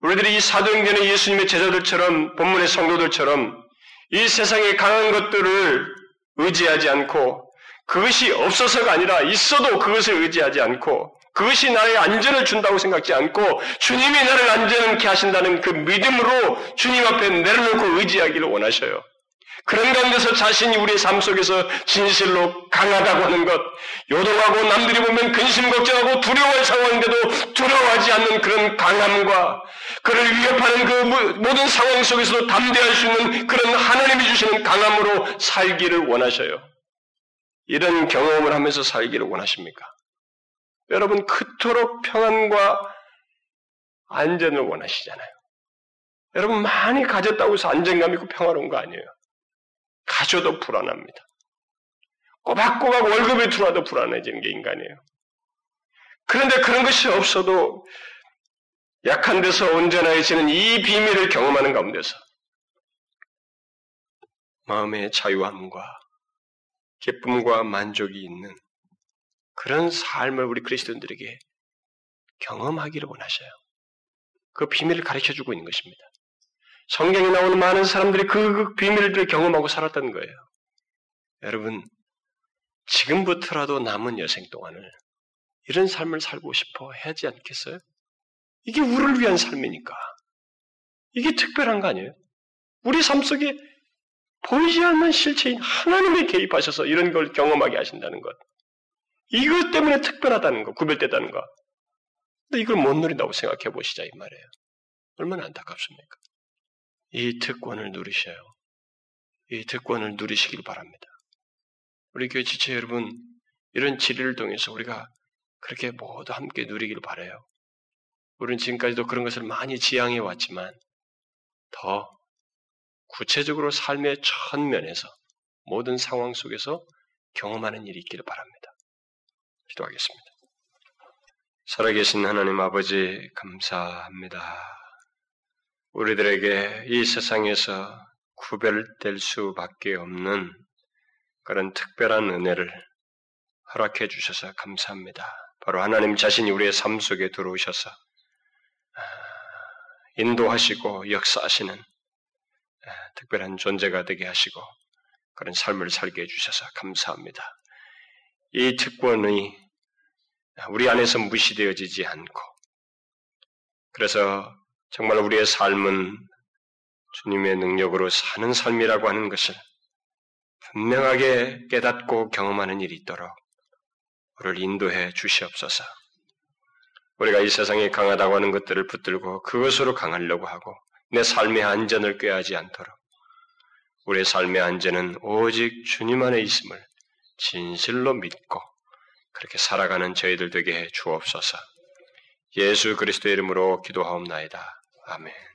Speaker 1: 우리들이 이 사도행전의 예수님의 제자들처럼 본문의 성도들처럼 이 세상의 강한 것들을 의지하지 않고 그것이 없어서가 아니라 있어도 그것을 의지하지 않고 그것이 나의 안전을 준다고 생각지 않고 주님이 나를 안전케 하신다는 그 믿음으로 주님 앞에 내려놓고 의지하기를 원하셔요. 그런 가운데서 자신이 우리의 삶 속에서 진실로 강하다고 하는 것, 요동하고 남들이 보면 근심 걱정하고 두려워할 상황인데도 두려워하지 않는 그런 강함과 그를 위협하는 그 모든 상황 속에서도 담대할 수 있는 그런 하나님이 주시는 강함으로 살기를 원하셔요. 이런 경험을 하면서 살기를 원하십니까? 여러분, 그토록 평안과 안전을 원하시잖아요. 여러분, 많이 가졌다고 해서 안정감 있고 평화로운 거 아니에요. 가져도 불안합니다. 꼬박꼬박 월급이 들어와도 불안해지는 게 인간이에요. 그런데 그런 것이 없어도 약한 데서 온전해지는 이 비밀을 경험하는 가운데서 마음의 자유함과 기쁨과 만족이 있는 그런 삶을 우리 그리스도인들에게 경험하기를 원하셔요. 그 비밀을 가르쳐 주고 있는 것입니다. 성경에 나오는 많은 사람들이 그, 그 비밀들을 경험하고 살았다는 거예요. 여러분, 지금부터라도 남은 여생 동안을 이런 삶을 살고 싶어 하지 않겠어요? 이게 우리를 위한 삶이니까. 이게 특별한 거 아니에요? 우리 삶 속에 보이지 않는 실체인 하나님이 개입하셔서 이런 걸 경험하게 하신다는 것. 이것 때문에 특별하다는 것, 구별됐다는 것. 근데 이걸 못 누린다고 생각해 보시자, 이 말이에요. 얼마나 안타깝습니까? 이 특권을 누리셔요. 이 특권을 누리시길 바랍니다. 우리 교회 지체 여러분, 이런 진리를 통해서 우리가 그렇게 모두 함께 누리길 바래요. 우리는 지금까지도 그런 것을 많이 지향해 왔지만 더 구체적으로 삶의 천면에서 모든 상황 속에서 경험하는 일이 있기를 바랍니다. 기도하겠습니다. 살아계신 하나님 아버지 감사합니다. 우리들에게 이 세상에서 구별될 수밖에 없는 그런 특별한 은혜를 허락해 주셔서 감사합니다. 바로 하나님 자신이 우리의 삶 속에 들어오셔서 아, 인도하시고 역사하시는 아, 특별한 존재가 되게 하시고 그런 삶을 살게 해주셔서 감사합니다. 이 특권이 우리 안에서 무시되어지지 않고 그래서 정말 우리의 삶은 주님의 능력으로 사는 삶이라고 하는 것을 분명하게 깨닫고 경험하는 일이 있도록 우리를 인도해 주시옵소서. 우리가 이 세상에 강하다고 하는 것들을 붙들고 그것으로 강하려고 하고 내 삶의 안전을 꾀하지 않도록 우리의 삶의 안전은 오직 주님 안에 있음을 진실로 믿고 그렇게 살아가는 저희들 되게 해 주옵소서. 예수 그리스도의 이름으로 기도하옵나이다. 아멘.